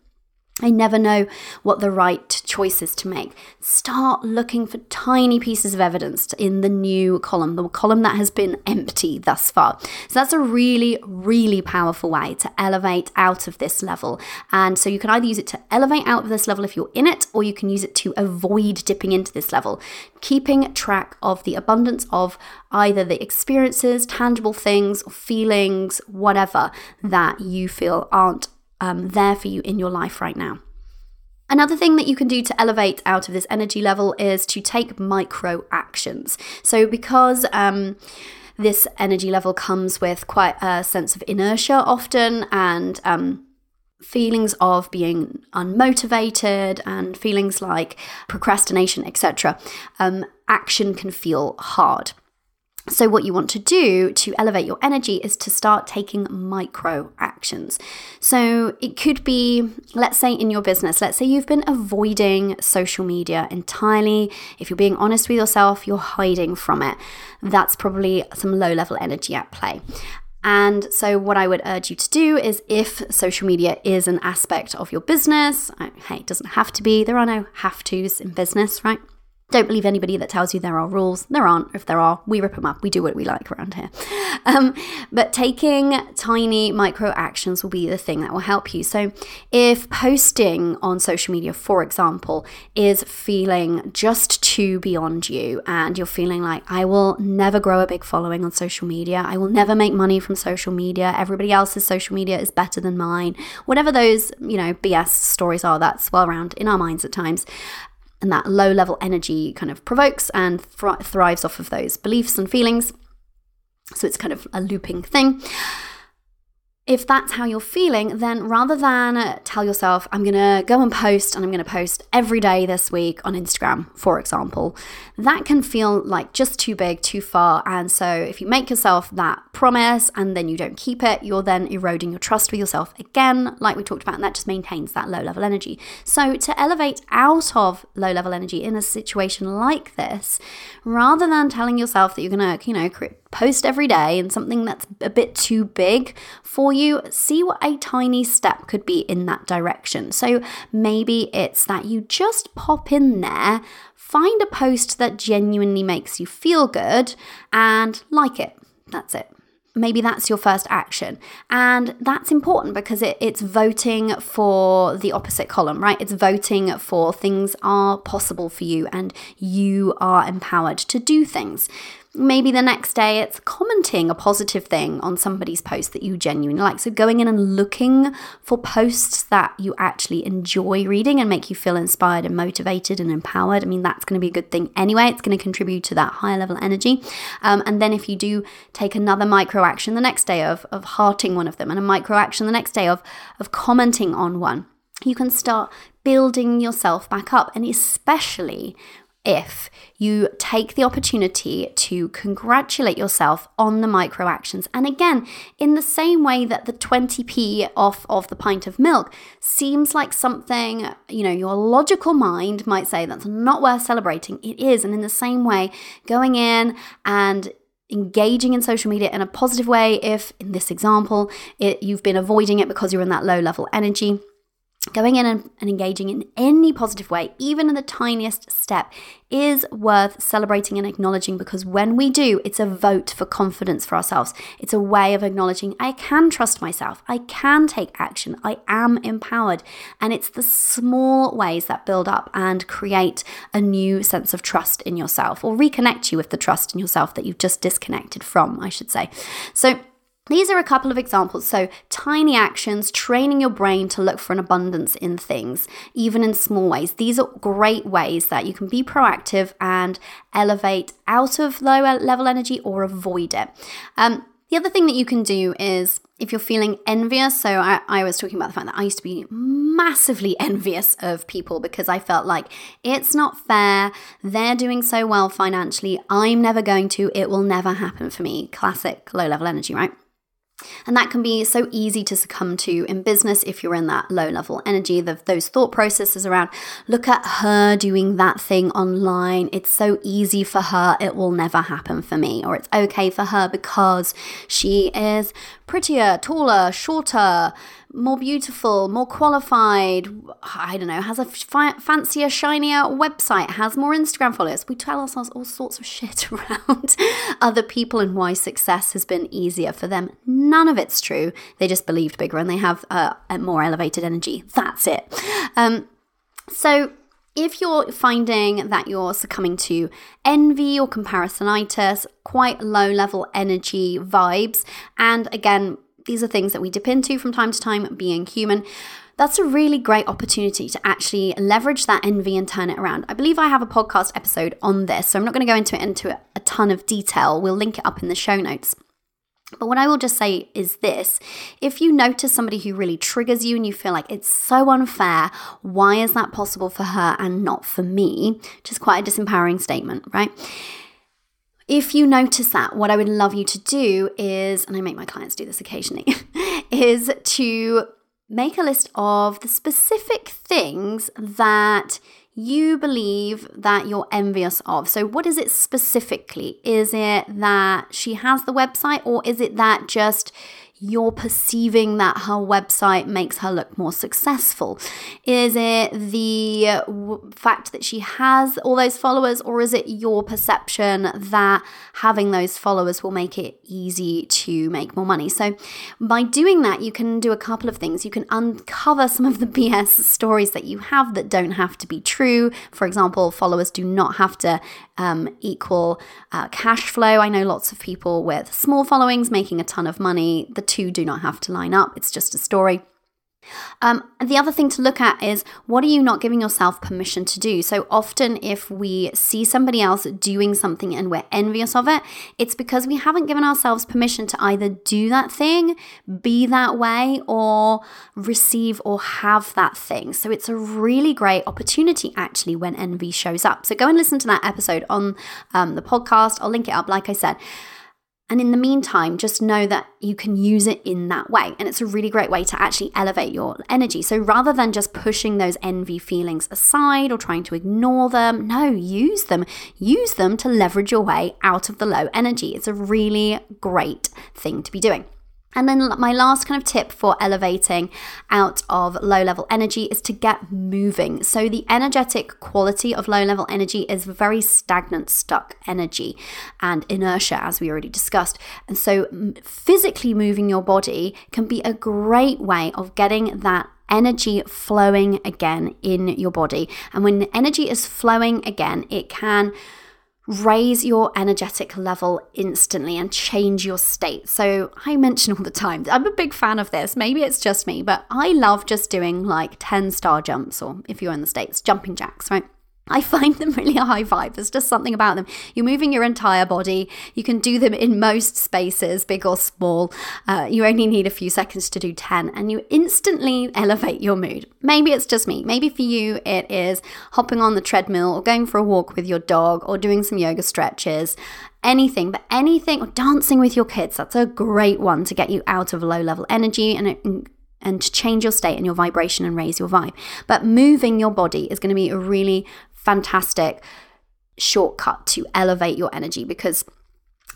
I never know what the right choice is to make. Start looking for tiny pieces of evidence in the new column, the column that has been empty thus far. So that's a really, really powerful way to elevate out of this level. And so you can either use it to elevate out of this level if you're in it, or you can use it to avoid dipping into this level, keeping track of the abundance of either the experiences, tangible things, feelings, whatever that you feel aren't um, there for you in your life right now. Another thing that you can do to elevate out of this energy level is to take micro actions. So, because um, this energy level comes with quite a sense of inertia often and um, feelings of being unmotivated and feelings like procrastination, etc., um, action can feel hard. So, what you want to do to elevate your energy is to start taking micro actions. So, it could be, let's say, in your business, let's say you've been avoiding social media entirely. If you're being honest with yourself, you're hiding from it. That's probably some low level energy at play. And so, what I would urge you to do is if social media is an aspect of your business, hey, it doesn't have to be, there are no have tos in business, right? Don't believe anybody that tells you there are rules. There aren't. If there are, we rip them up. We do what we like around here. Um, but taking tiny micro actions will be the thing that will help you. So, if posting on social media, for example, is feeling just too beyond you, and you're feeling like, I will never grow a big following on social media, I will never make money from social media, everybody else's social media is better than mine, whatever those, you know, BS stories are, that's well around in our minds at times and that low level energy kind of provokes and thrives off of those beliefs and feelings. So it's kind of a looping thing if that's how you're feeling, then rather than uh, tell yourself, I'm going to go and post and I'm going to post every day this week on Instagram, for example, that can feel like just too big, too far. And so if you make yourself that promise and then you don't keep it, you're then eroding your trust with yourself again, like we talked about, and that just maintains that low level energy. So to elevate out of low level energy in a situation like this, rather than telling yourself that you're going to, you know, post every day and something that's a bit too big for you, see what a tiny step could be in that direction. So maybe it's that you just pop in there, find a post that genuinely makes you feel good, and like it. That's it. Maybe that's your first action. And that's important because it, it's voting for the opposite column, right? It's voting for things are possible for you and you are empowered to do things. Maybe the next day it's commenting a positive thing on somebody's post that you genuinely like. So going in and looking for posts that you actually enjoy reading and make you feel inspired and motivated and empowered. I mean, that's going to be a good thing anyway. It's going to contribute to that higher level energy. Um, and then if you do take another micro action the next day of, of hearting one of them and a micro action the next day of, of commenting on one, you can start building yourself back up. And especially if you take the opportunity to congratulate yourself on the micro actions. And again, in the same way that the 20p off of the pint of milk seems like something, you know, your logical mind might say that's not worth celebrating, it is. And in the same way, going in and engaging in social media in a positive way, if in this example, it, you've been avoiding it because you're in that low level energy Going in and, and, engaging in any positive way, even in the tiniest step, is worth celebrating and acknowledging because when we do, it's a vote for confidence for ourselves. It's a way of acknowledging I can trust myself, I can take action, I am empowered. And it's the small ways that build up and create a new sense of trust in yourself or reconnect you with the trust in yourself that you've just disconnected from, I should say. So, these are a couple of examples. So, tiny actions, training your brain to look for an abundance in things, even in small ways. These are great ways that you can be proactive and elevate out of lower level energy or avoid it. Um, the other thing that you can do is if you're feeling envious, so I, I, was talking about the fact that I used to be massively envious of people because I felt like it's not fair. They're doing so well financially. I'm never going to. It will never happen for me. Classic low level energy, right? And that can be so easy to succumb to in business if you're in that low level energy, the, those thought processes around look at her doing that thing online. It's so easy for her, it will never happen for me. Or it's okay for her because she is prettier, taller, shorter, more beautiful, more qualified, I don't know, has a fancier, shinier website, has more Instagram followers. We tell ourselves all sorts of shit around other people and why success has been easier for them. None of it's true. They just believed bigger and they have uh, a more elevated energy. That's it. Um, so, if you're finding that you're succumbing to envy or comparisonitis, quite low level energy vibes, and again, these are things that we dip into from time to time, being human. That's a really great opportunity to actually leverage that envy and turn it around. I believe I have a podcast episode on this, so I'm not going to go into it into a ton of detail. We'll link it up in the show notes. But what I will just say is this if you notice somebody who really triggers you and you feel like it's so unfair, why is that possible for her and not for me? Which is quite a disempowering statement, right? If you notice that, what I would love you to do is, and I make my clients do this occasionally, is to make a list of the specific things that you believe that you're envious of. So, what is it specifically? Is it that she has the website, or is it that just you're perceiving that her website makes her look more successful? Is it the w- fact that she has all those followers, or is it your perception that having those followers will make it easy to make more money? So, by doing that, you can do a couple of things. You can uncover some of the BS stories that you have that don't have to be true. For example, followers do not have to um, equal uh, cash flow. I know lots of people with small followings making a ton of money. The two do not have to line up, it's just a story. Um, the other thing to look at is what are you not giving yourself permission to do? So often, if we see somebody else doing something and we're envious of it, it's because we haven't given ourselves permission to either do that thing, be that way, or receive or have that thing. So it's a really great opportunity actually when envy shows up. So go and listen to that episode on um, the podcast. I'll link it up, like I said. And in the meantime, just know that you can use it in that way. And it's a really great way to actually elevate your energy. So rather than just pushing those envy feelings aside or trying to ignore them, no, use them. Use them to leverage your way out of the low energy. It's a really great thing to be doing. And then my last kind of tip for elevating out of low level energy is to get moving. So the energetic quality of low level energy is very stagnant, stuck energy and inertia, as we already discussed. And so physically moving your body can be a great way of getting that energy flowing again in your body. And when the energy is flowing again, it can raise your energetic level instantly and change your state. So, I mention all the time, I'm a big fan of this. Maybe it's just me, but I love just doing like 10 star jumps, or if you're in the States, jumping jacks, right? I find them really a high vibe. There's just something about them. You're moving your entire body. You can do them in most spaces, big or small. Uh, you only need a few seconds to do 10, and you instantly elevate your mood. Maybe it's just me. Maybe for you, it is hopping on the treadmill or going for a walk with your dog or doing some yoga stretches. Anything, but anything, or dancing with your kids. That's a great one to get you out of low level energy and and to change your state and your vibration and raise your vibe. But moving your body is going to be a really fantastic shortcut to elevate your energy because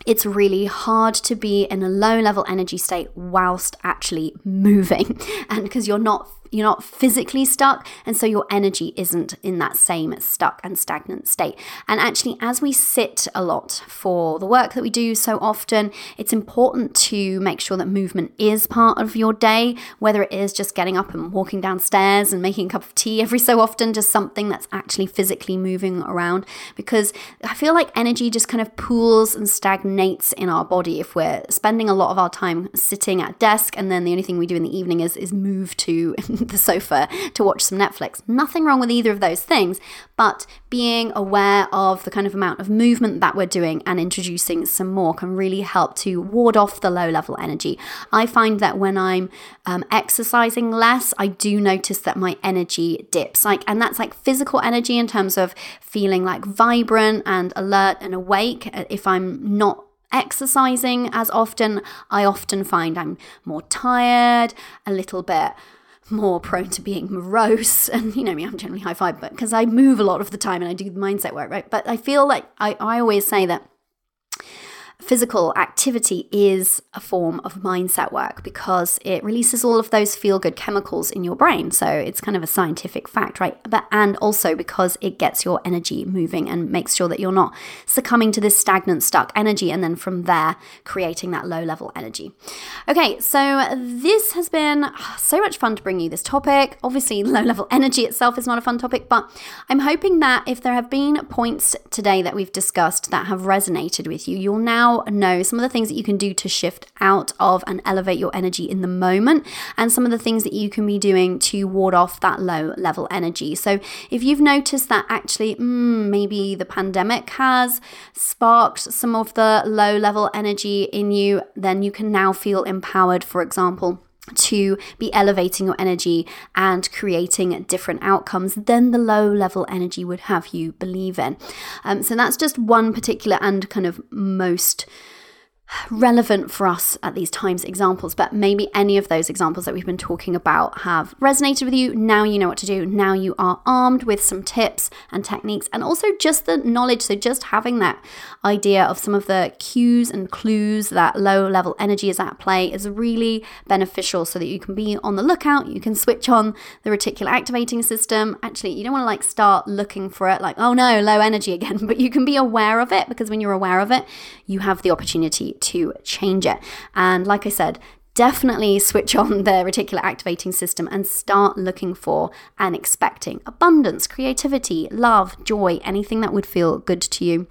it's really hard to be in a low level energy state whilst actually moving. And because you're not you're not physically stuck, and so your energy isn't in that same stuck and stagnant state. And actually, as we sit a lot for the work that we do so often, it's important to make sure that movement is part of your day, whether it is just getting up and walking downstairs and making a cup of tea every so often, just something that's actually physically moving around. Because I feel like energy just kind of pools and stagnates in our body if we're spending a lot of our time sitting at desk and then the only thing we do in the evening is, is move to the sofa to watch some Netflix. Nothing wrong with either of those things, but being aware of the kind of amount of movement that we're doing and introducing some more can really help to ward off the low level energy. I find that when I'm um, exercising less, I do notice that my energy dips. Like, and that's like physical energy in terms of feeling like vibrant and alert and awake. If I'm not exercising as often, I often find I'm more tired, a little bit more prone to being morose and you know me i'm generally high five but because i move a lot of the time and i do the mindset work right? But i feel like i, I always say that physical activity is a form of mindset work because it releases all of those feel good chemicals in your brain. So it's kind of a scientific fact, right? But and also because it gets your energy moving and makes sure that you're not succumbing to this stagnant, stuck energy, and then from there creating that low level energy. Okay, so this has been ah, so much fun to bring you this topic. Obviously, low level energy itself is not a fun topic, but I'm hoping that if there have been points today that we've discussed that have resonated with you, you'll now now know some of the things that you can do to shift out of and elevate your energy in the moment, and some of the things that you can be doing to ward off that low level energy. So, if you've noticed that actually mm, maybe the pandemic has sparked some of the low level energy in you, then you can now feel empowered, for example to be elevating your energy and creating different outcomes than the low level energy would have you believe in. Um, so that's just one particular and kind of most relevant for us at these times examples, but maybe any of those examples that we've been talking about have resonated with you. Now you know what to do. Now you are armed with some tips and techniques and also just the knowledge. So, just having that idea of some of the cues and clues that low level energy is at play is really beneficial so that you can be on the lookout. You can switch on the reticular activating system. Actually, you don't want to like start looking for it like, oh no, low energy again, but you can be aware of it because when you're aware of it, you have the opportunity to change it. And like I said, definitely switch on the reticular activating system and start looking for and expecting abundance, creativity, love, joy, anything that would feel good to you.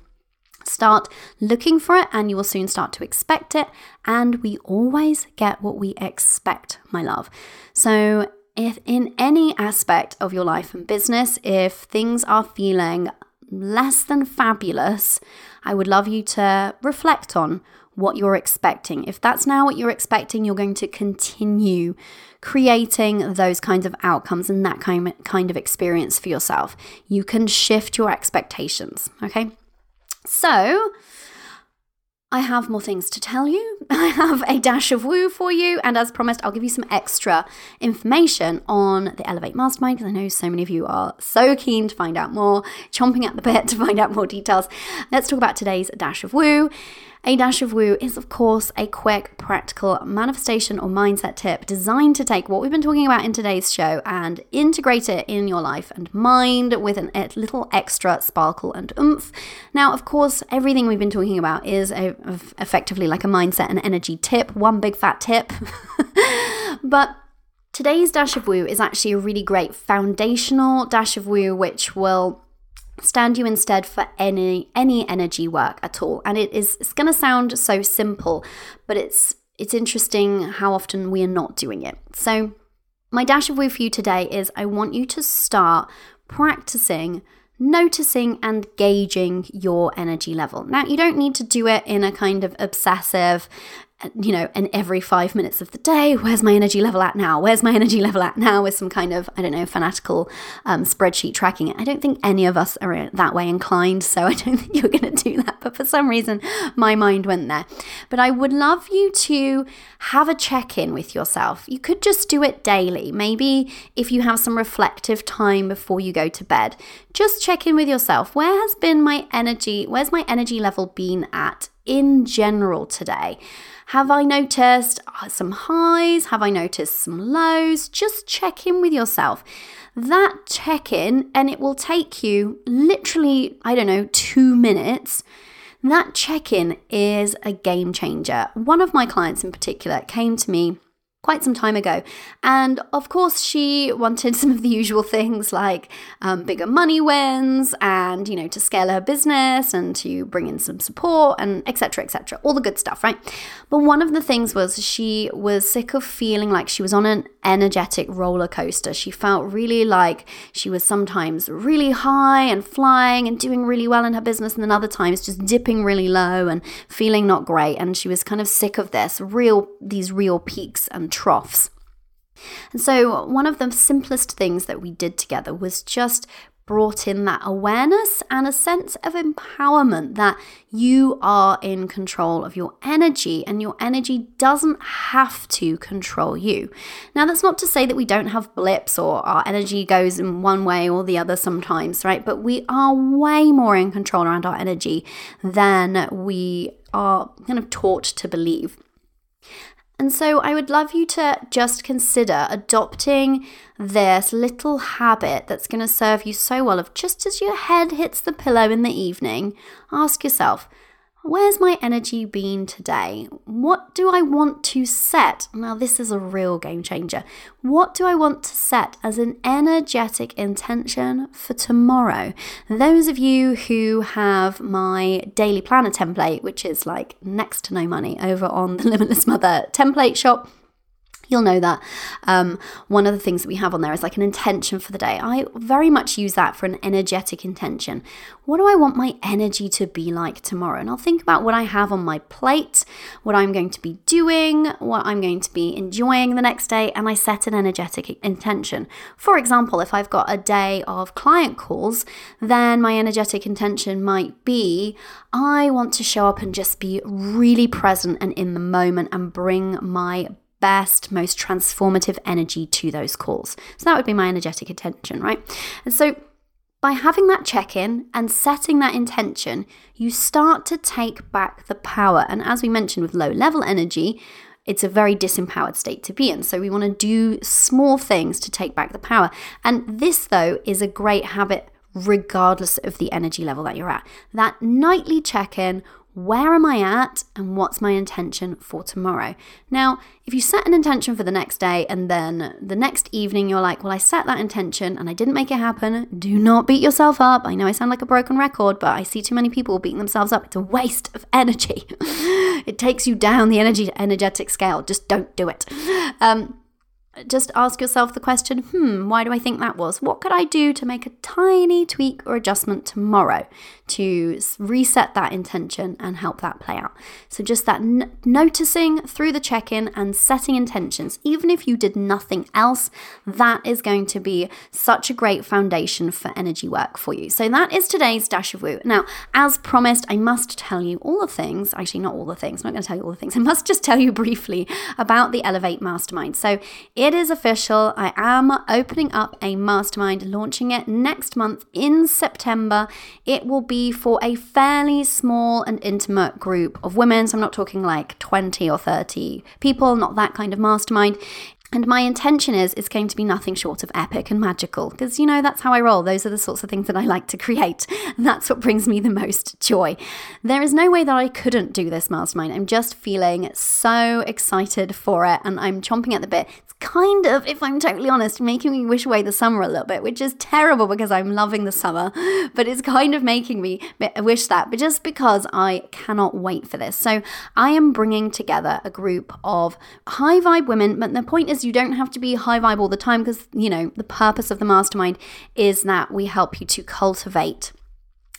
Start looking for it and you will soon start to expect it. And we always get what we expect, my love. So, if in any aspect of your life and business, if things are feeling less than fabulous, I would love you to reflect on what you're expecting. If that's now what you're expecting, you're going to continue creating those kinds of outcomes and that kind kind of experience for yourself. You can shift your expectations, okay? So, I have more things to tell you. I have a dash of woo for you. And as promised, I'll give you some extra information on the Elevate Mastermind because I know so many of you are so keen to find out more, chomping at the bit to find out more details. Let's talk about today's dash of woo. A Dash of Woo is, of course, a quick, practical manifestation or mindset tip designed to take what we've been talking about in today's show and integrate it in your life and mind with an, a little extra sparkle and oomph. Now, of course, everything we've been talking about is a, effectively like a mindset and energy tip, one big fat tip. but Today's dash of woo is actually a really great foundational dash of woo, which will stand you instead for any any energy work at all and it is it's going to sound so simple but it's it's interesting how often we are not doing it so my dash of woo for you today is i want you to start practicing noticing and gauging your energy level. Now, you don't need to do it in a kind of obsessive, you know, and every five minutes of the day, where's my energy level at now? Where's my energy level at now? With some kind of, I don't know, fanatical um, spreadsheet tracking it. I don't think any of us are that way inclined, so I don't think you're going to do that. But for some reason, my mind went there. But I would love you to have a check in with yourself. You could just do it daily. Maybe if you have some reflective time before you go to bed, just check in with yourself. Where has been my energy? Where's my energy level been at in general today? Have I noticed uh, some highs? Have I noticed some lows? Just check in with yourself. That check in, and it will take you literally, I don't know, two minutes. That check in is a game changer. One of my clients in particular came to me quite some time ago. And of course, she wanted some of the usual things like um, bigger money wins and, you know, to scale her business and to bring in some support and etc. etc. all the good stuff, right? But one of the things was she was sick of feeling like she was on an energetic roller coaster. She felt really like she was sometimes really high and flying and doing really well in her business, and then other times just dipping really low and feeling not great. And she was kind of sick of this real, these real peaks and troughs. And so, one of the simplest things that we did together was just brought in that awareness and a sense of empowerment that you are in control of your energy and your energy doesn't have to control you. Now, that's not to say that we don't have blips or our energy goes in one way or the other sometimes, right? But we are way more in control around our energy than we are kind of taught to believe. And so I would love you to just consider adopting this little habit that's going to serve you so well of just as your head hits the pillow in the evening, ask yourself, Where's my energy been today? What do I want to set? Now, this is a real game changer. What do I want to set as an energetic intention for tomorrow? Those of you who have my daily planner template, which is like next to no money over on the Limitless Mother template shop, You'll know that um, one of the things that we have on there is like an intention for the day. I very much use that for an energetic intention. What do I want my energy to be like tomorrow? And I'll think about what I have on my plate, what I'm going to be doing, what I'm going to be enjoying the next day, and I set an energetic intention. For example, if I've got a day of client calls, then my energetic intention might be I want to show up and just be really present and in the moment and bring my best, most transformative energy to those calls. So that would be my energetic attention, right? And so by having that check in and setting that intention, you start to take back the power. And as we mentioned with low level energy, it's a very disempowered state to be in. So we want to do small things to take back the power. And this, though, is a great habit regardless of the energy level that you're at. That nightly check in where am I at and what's my intention for tomorrow? Now, if you set an intention for the next day and then the next evening you're like, well, I set that intention and I didn't make it happen, do not beat yourself up. I know I sound like a broken record, but I see too many people beating themselves up. It's a waste of energy. it takes you down the energy energetic scale. Just don't do it. Um, just ask yourself the question hmm, why do I think that was? What could I do to make a tiny tweak or adjustment tomorrow to reset that intention and help that play out? So, just that n- noticing through the check in and setting intentions, even if you did nothing else, that is going to be such a great foundation for energy work for you. So, that is today's Dash of Woo. Now, as promised, I must tell you all the things, actually, not all the things, I'm not going to tell you all the things, I must just tell you briefly about the Elevate Mastermind. So, it is official. I am opening up a mastermind, launching it next month in September. It will be for a fairly small and intimate group of women. So I'm not talking like 20 or 30 people, not that kind of mastermind. And my intention is it's going to be nothing short of epic and magical because you know that's how I roll. Those are the sorts of things that I like to create. And that's what brings me the most joy. There is no way that I couldn't do this mastermind. I'm just feeling so excited for it and I'm chomping at the bit. It's kind of, if I'm totally honest, making me wish away the summer a little bit, which is terrible because I'm loving the summer, but it's kind of making me wish that, but just because I cannot wait for this. So I am bringing together a group of high vibe women, but the point is you don't have to be high vibe all the time because, you know, the purpose of the mastermind is that we help you to cultivate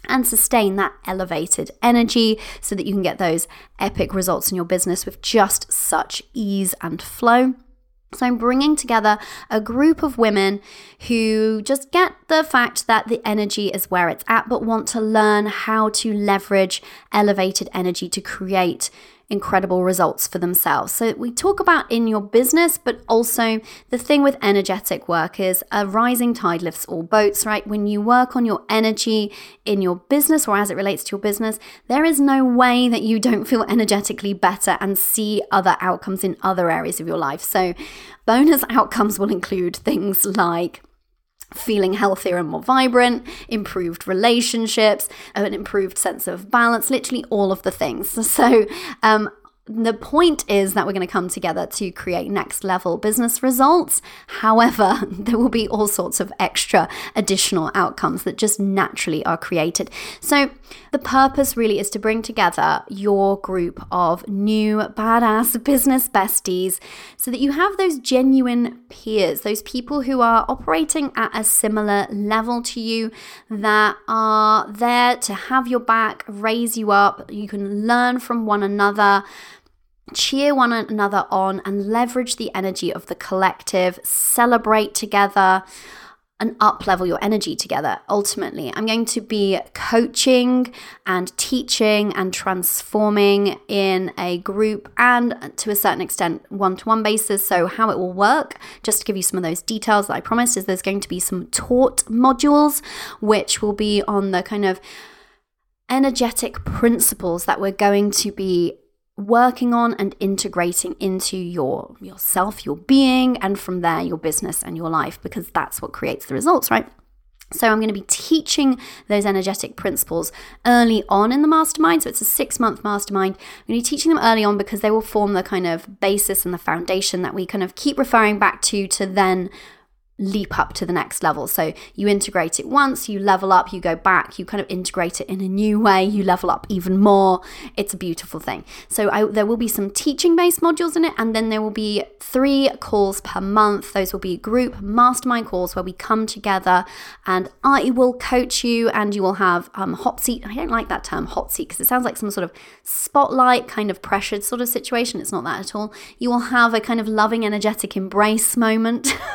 and sustain that elevated energy so that you can get those epic results in your business with just such ease and flow. So I'm bringing together a group of women who just get the fact that the energy is where it's at, but want to learn how to leverage elevated energy to create incredible results for themselves. So we talk about in your business, but also the thing with energetic work is a rising tide lifts all boats, right? When you work on your energy in your business or as it relates to your business, there is no way that you don't feel energetically better and see other outcomes in other areas of your life. So bonus outcomes will include things like feeling healthier and more vibrant, improved relationships, an improved sense of balance, literally all of the things. So, um, the point is that we're going to come together to create next level business results. However, there will be all sorts of extra additional outcomes that just naturally are created. So, the purpose really is to bring together your group of new badass business besties so that you have those genuine peers, those people who are operating at a similar level to you that are there to have your back, raise you up. You can learn from one another cheer one another on and leverage the energy of the collective, celebrate together and up level your energy together. Ultimately, I'm going to be coaching and teaching and transforming in a group and to a certain extent one to one basis. So, how it will work, just to give you some of those details that I promised, is there's going to be some taught modules, which will be on the kind of energetic principles that we're going to be working on and integrating into your yourself, your being, and from there your business and your life because that's what creates the results, right? So, I'm going to be teaching those energetic principles early on in the mastermind. So, it's a six month mastermind. I'm going to be teaching them early on because they will form the kind of basis and the foundation that we kind of keep referring back to to then leap up to the next level. So you integrate it once, you level up, you go back, you kind of integrate it in a new way, you level up even more. It's a beautiful thing. So I, there will be some teaching based modules in it, and then there will be three calls per month. Those will be group mastermind calls where we come together and I will coach you, and you will have um, hot seat. I don't like that term hot seat because it sounds like some sort of spotlight kind of pressured sort of situation. It's not that at all. You will have a kind of loving, energetic embrace moment.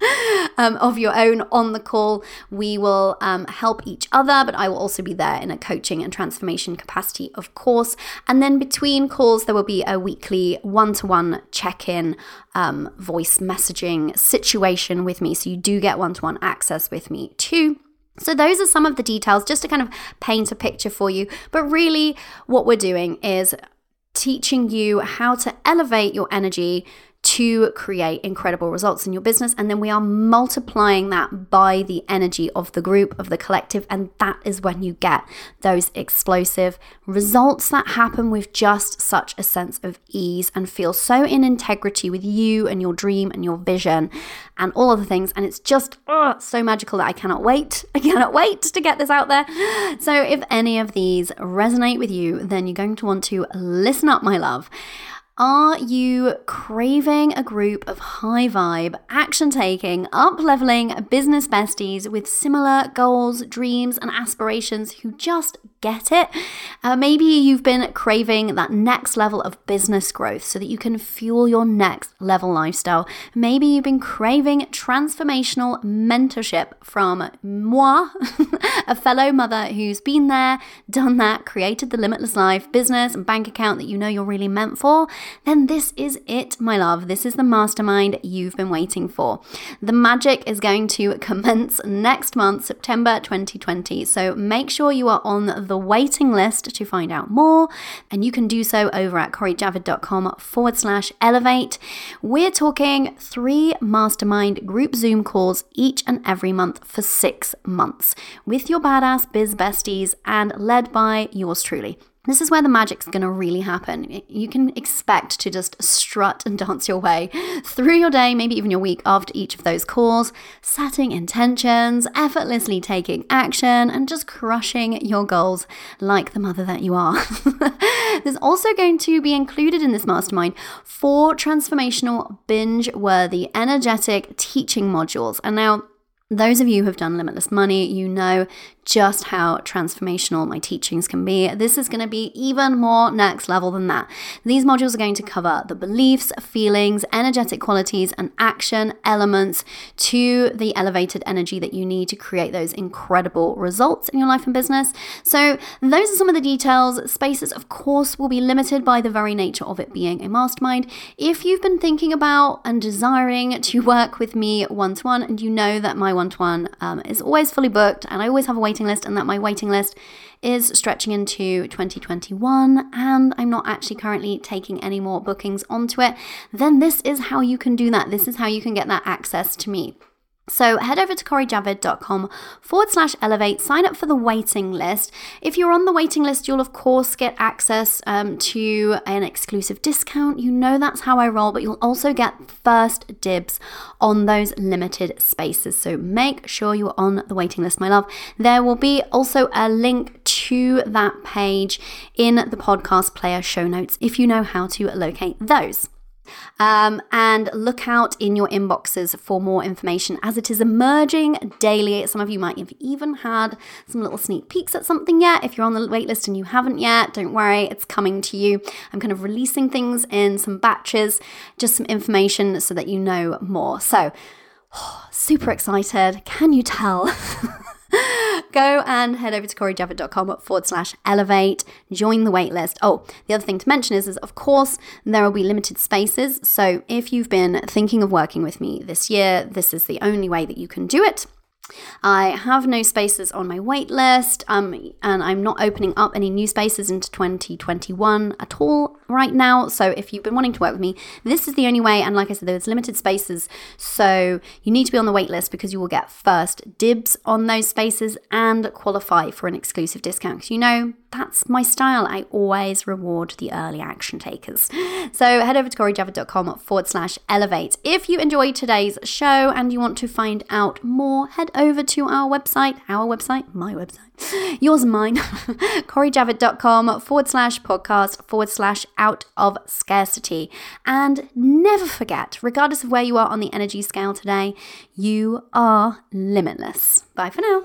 um, of your own on the call. We will um, help each other, but I will also be there in a coaching and transformation capacity, of course. And then between calls, there will be a weekly one to one check in um, voice messaging situation with me. So you do get one to one access with me too. So, those are some of the details just to kind of paint a picture for you. But really, what we're doing is teaching you how to elevate your energy to create incredible results in your business. And then we are multiplying that by the energy of the group, of the collective. And that is when you get those explosive results that happen with just such a sense of ease and feel so in integrity with you and your dream and your vision and all of the things. And it's just oh, so magical that I cannot wait. I cannot wait to get this out there. So if any of these resonate with you, then you're going to want to listen up, my love. Are you craving a group of high vibe, action taking, up leveling business besties with similar goals, dreams, and aspirations who just get it? Uh, maybe you've been craving that next level of business growth so that you can fuel your next level lifestyle. Maybe you've been craving transformational mentorship from moi, a fellow mother who's been there, done that, created the limitless life, business, and bank account that you know you're really meant for. Then this is it, my love. This is the mastermind you've been waiting for. The magic is going to commence next month, September 2020. So make sure you are on the waiting list to find out more. And you can do so over at corijavid.com forward slash elevate. We're talking three mastermind group Zoom calls each and every month for six months with your badass biz besties and led by yours truly. This is where the magic's gonna really happen. You can expect to just strut and dance your way through your day, maybe even your week after each of those calls, setting intentions, effortlessly taking action, and just crushing your goals like the mother that you are. There's also going to be included in this mastermind four transformational, binge worthy, energetic teaching modules. And now, those of you who have done Limitless Money, you know just how transformational my teachings can be. This is going to be even more next level than that. These modules are going to cover the beliefs, feelings, energetic qualities, and action elements to the elevated energy that you need to create those incredible results in your life and business. So, those are some of the details. Spaces, of course, will be limited by the very nature of it being a mastermind. If you've been thinking about and desiring to work with me one to one, and you know that my one to one is always fully booked and I always have a waiting waiting list and that my waiting list is stretching into 2021 and I'm not actually currently taking any more bookings onto it, then this is how you can do that. This is how you can get that access to me. So head over to corijavid.com forward slash elevate, sign up for the waiting list. If you're on the waiting list, you'll of course get access um, to an exclusive discount. You know that's how I roll, but you'll also get first dibs on those limited spaces. So make sure you're on the waiting list, my love. There will be also a link to that page in the podcast player show notes if you know how to locate those. Um, and look out in your inboxes for more information as it is emerging daily. Some of you might have even had some little sneak peeks at something yet. If you're on the waitlist and you haven't yet, don't worry, it's coming to you. I'm kind of releasing things in some batches, just some information so that you know more. So, oh, super excited. Can you tell? go and head over to corijavid.com forward slash elevate, join the waitlist. Oh, the other thing to mention is, is, of course, there will be limited spaces. So if you've been thinking of working with me this year, this is the only way that you can do it. I have no spaces on my wait list, um, and I'm not opening up any new spaces into 2021 at all right now. So, if you've been wanting to work with me, this is the only way. And like I said, there's limited spaces, so you need to be on the wait list because you will get first dibs on those spaces and qualify for an exclusive discount. Because you know, that's my style. I always reward the early action takers. So head over to corijavid.com forward slash elevate. If you enjoyed today's show and you want to find out more, head over to our website, our website, my website, yours and mine, corijavid.com forward slash podcast forward slash out of scarcity. And never forget, regardless of where you are on the energy scale today, you are limitless. Bye for now.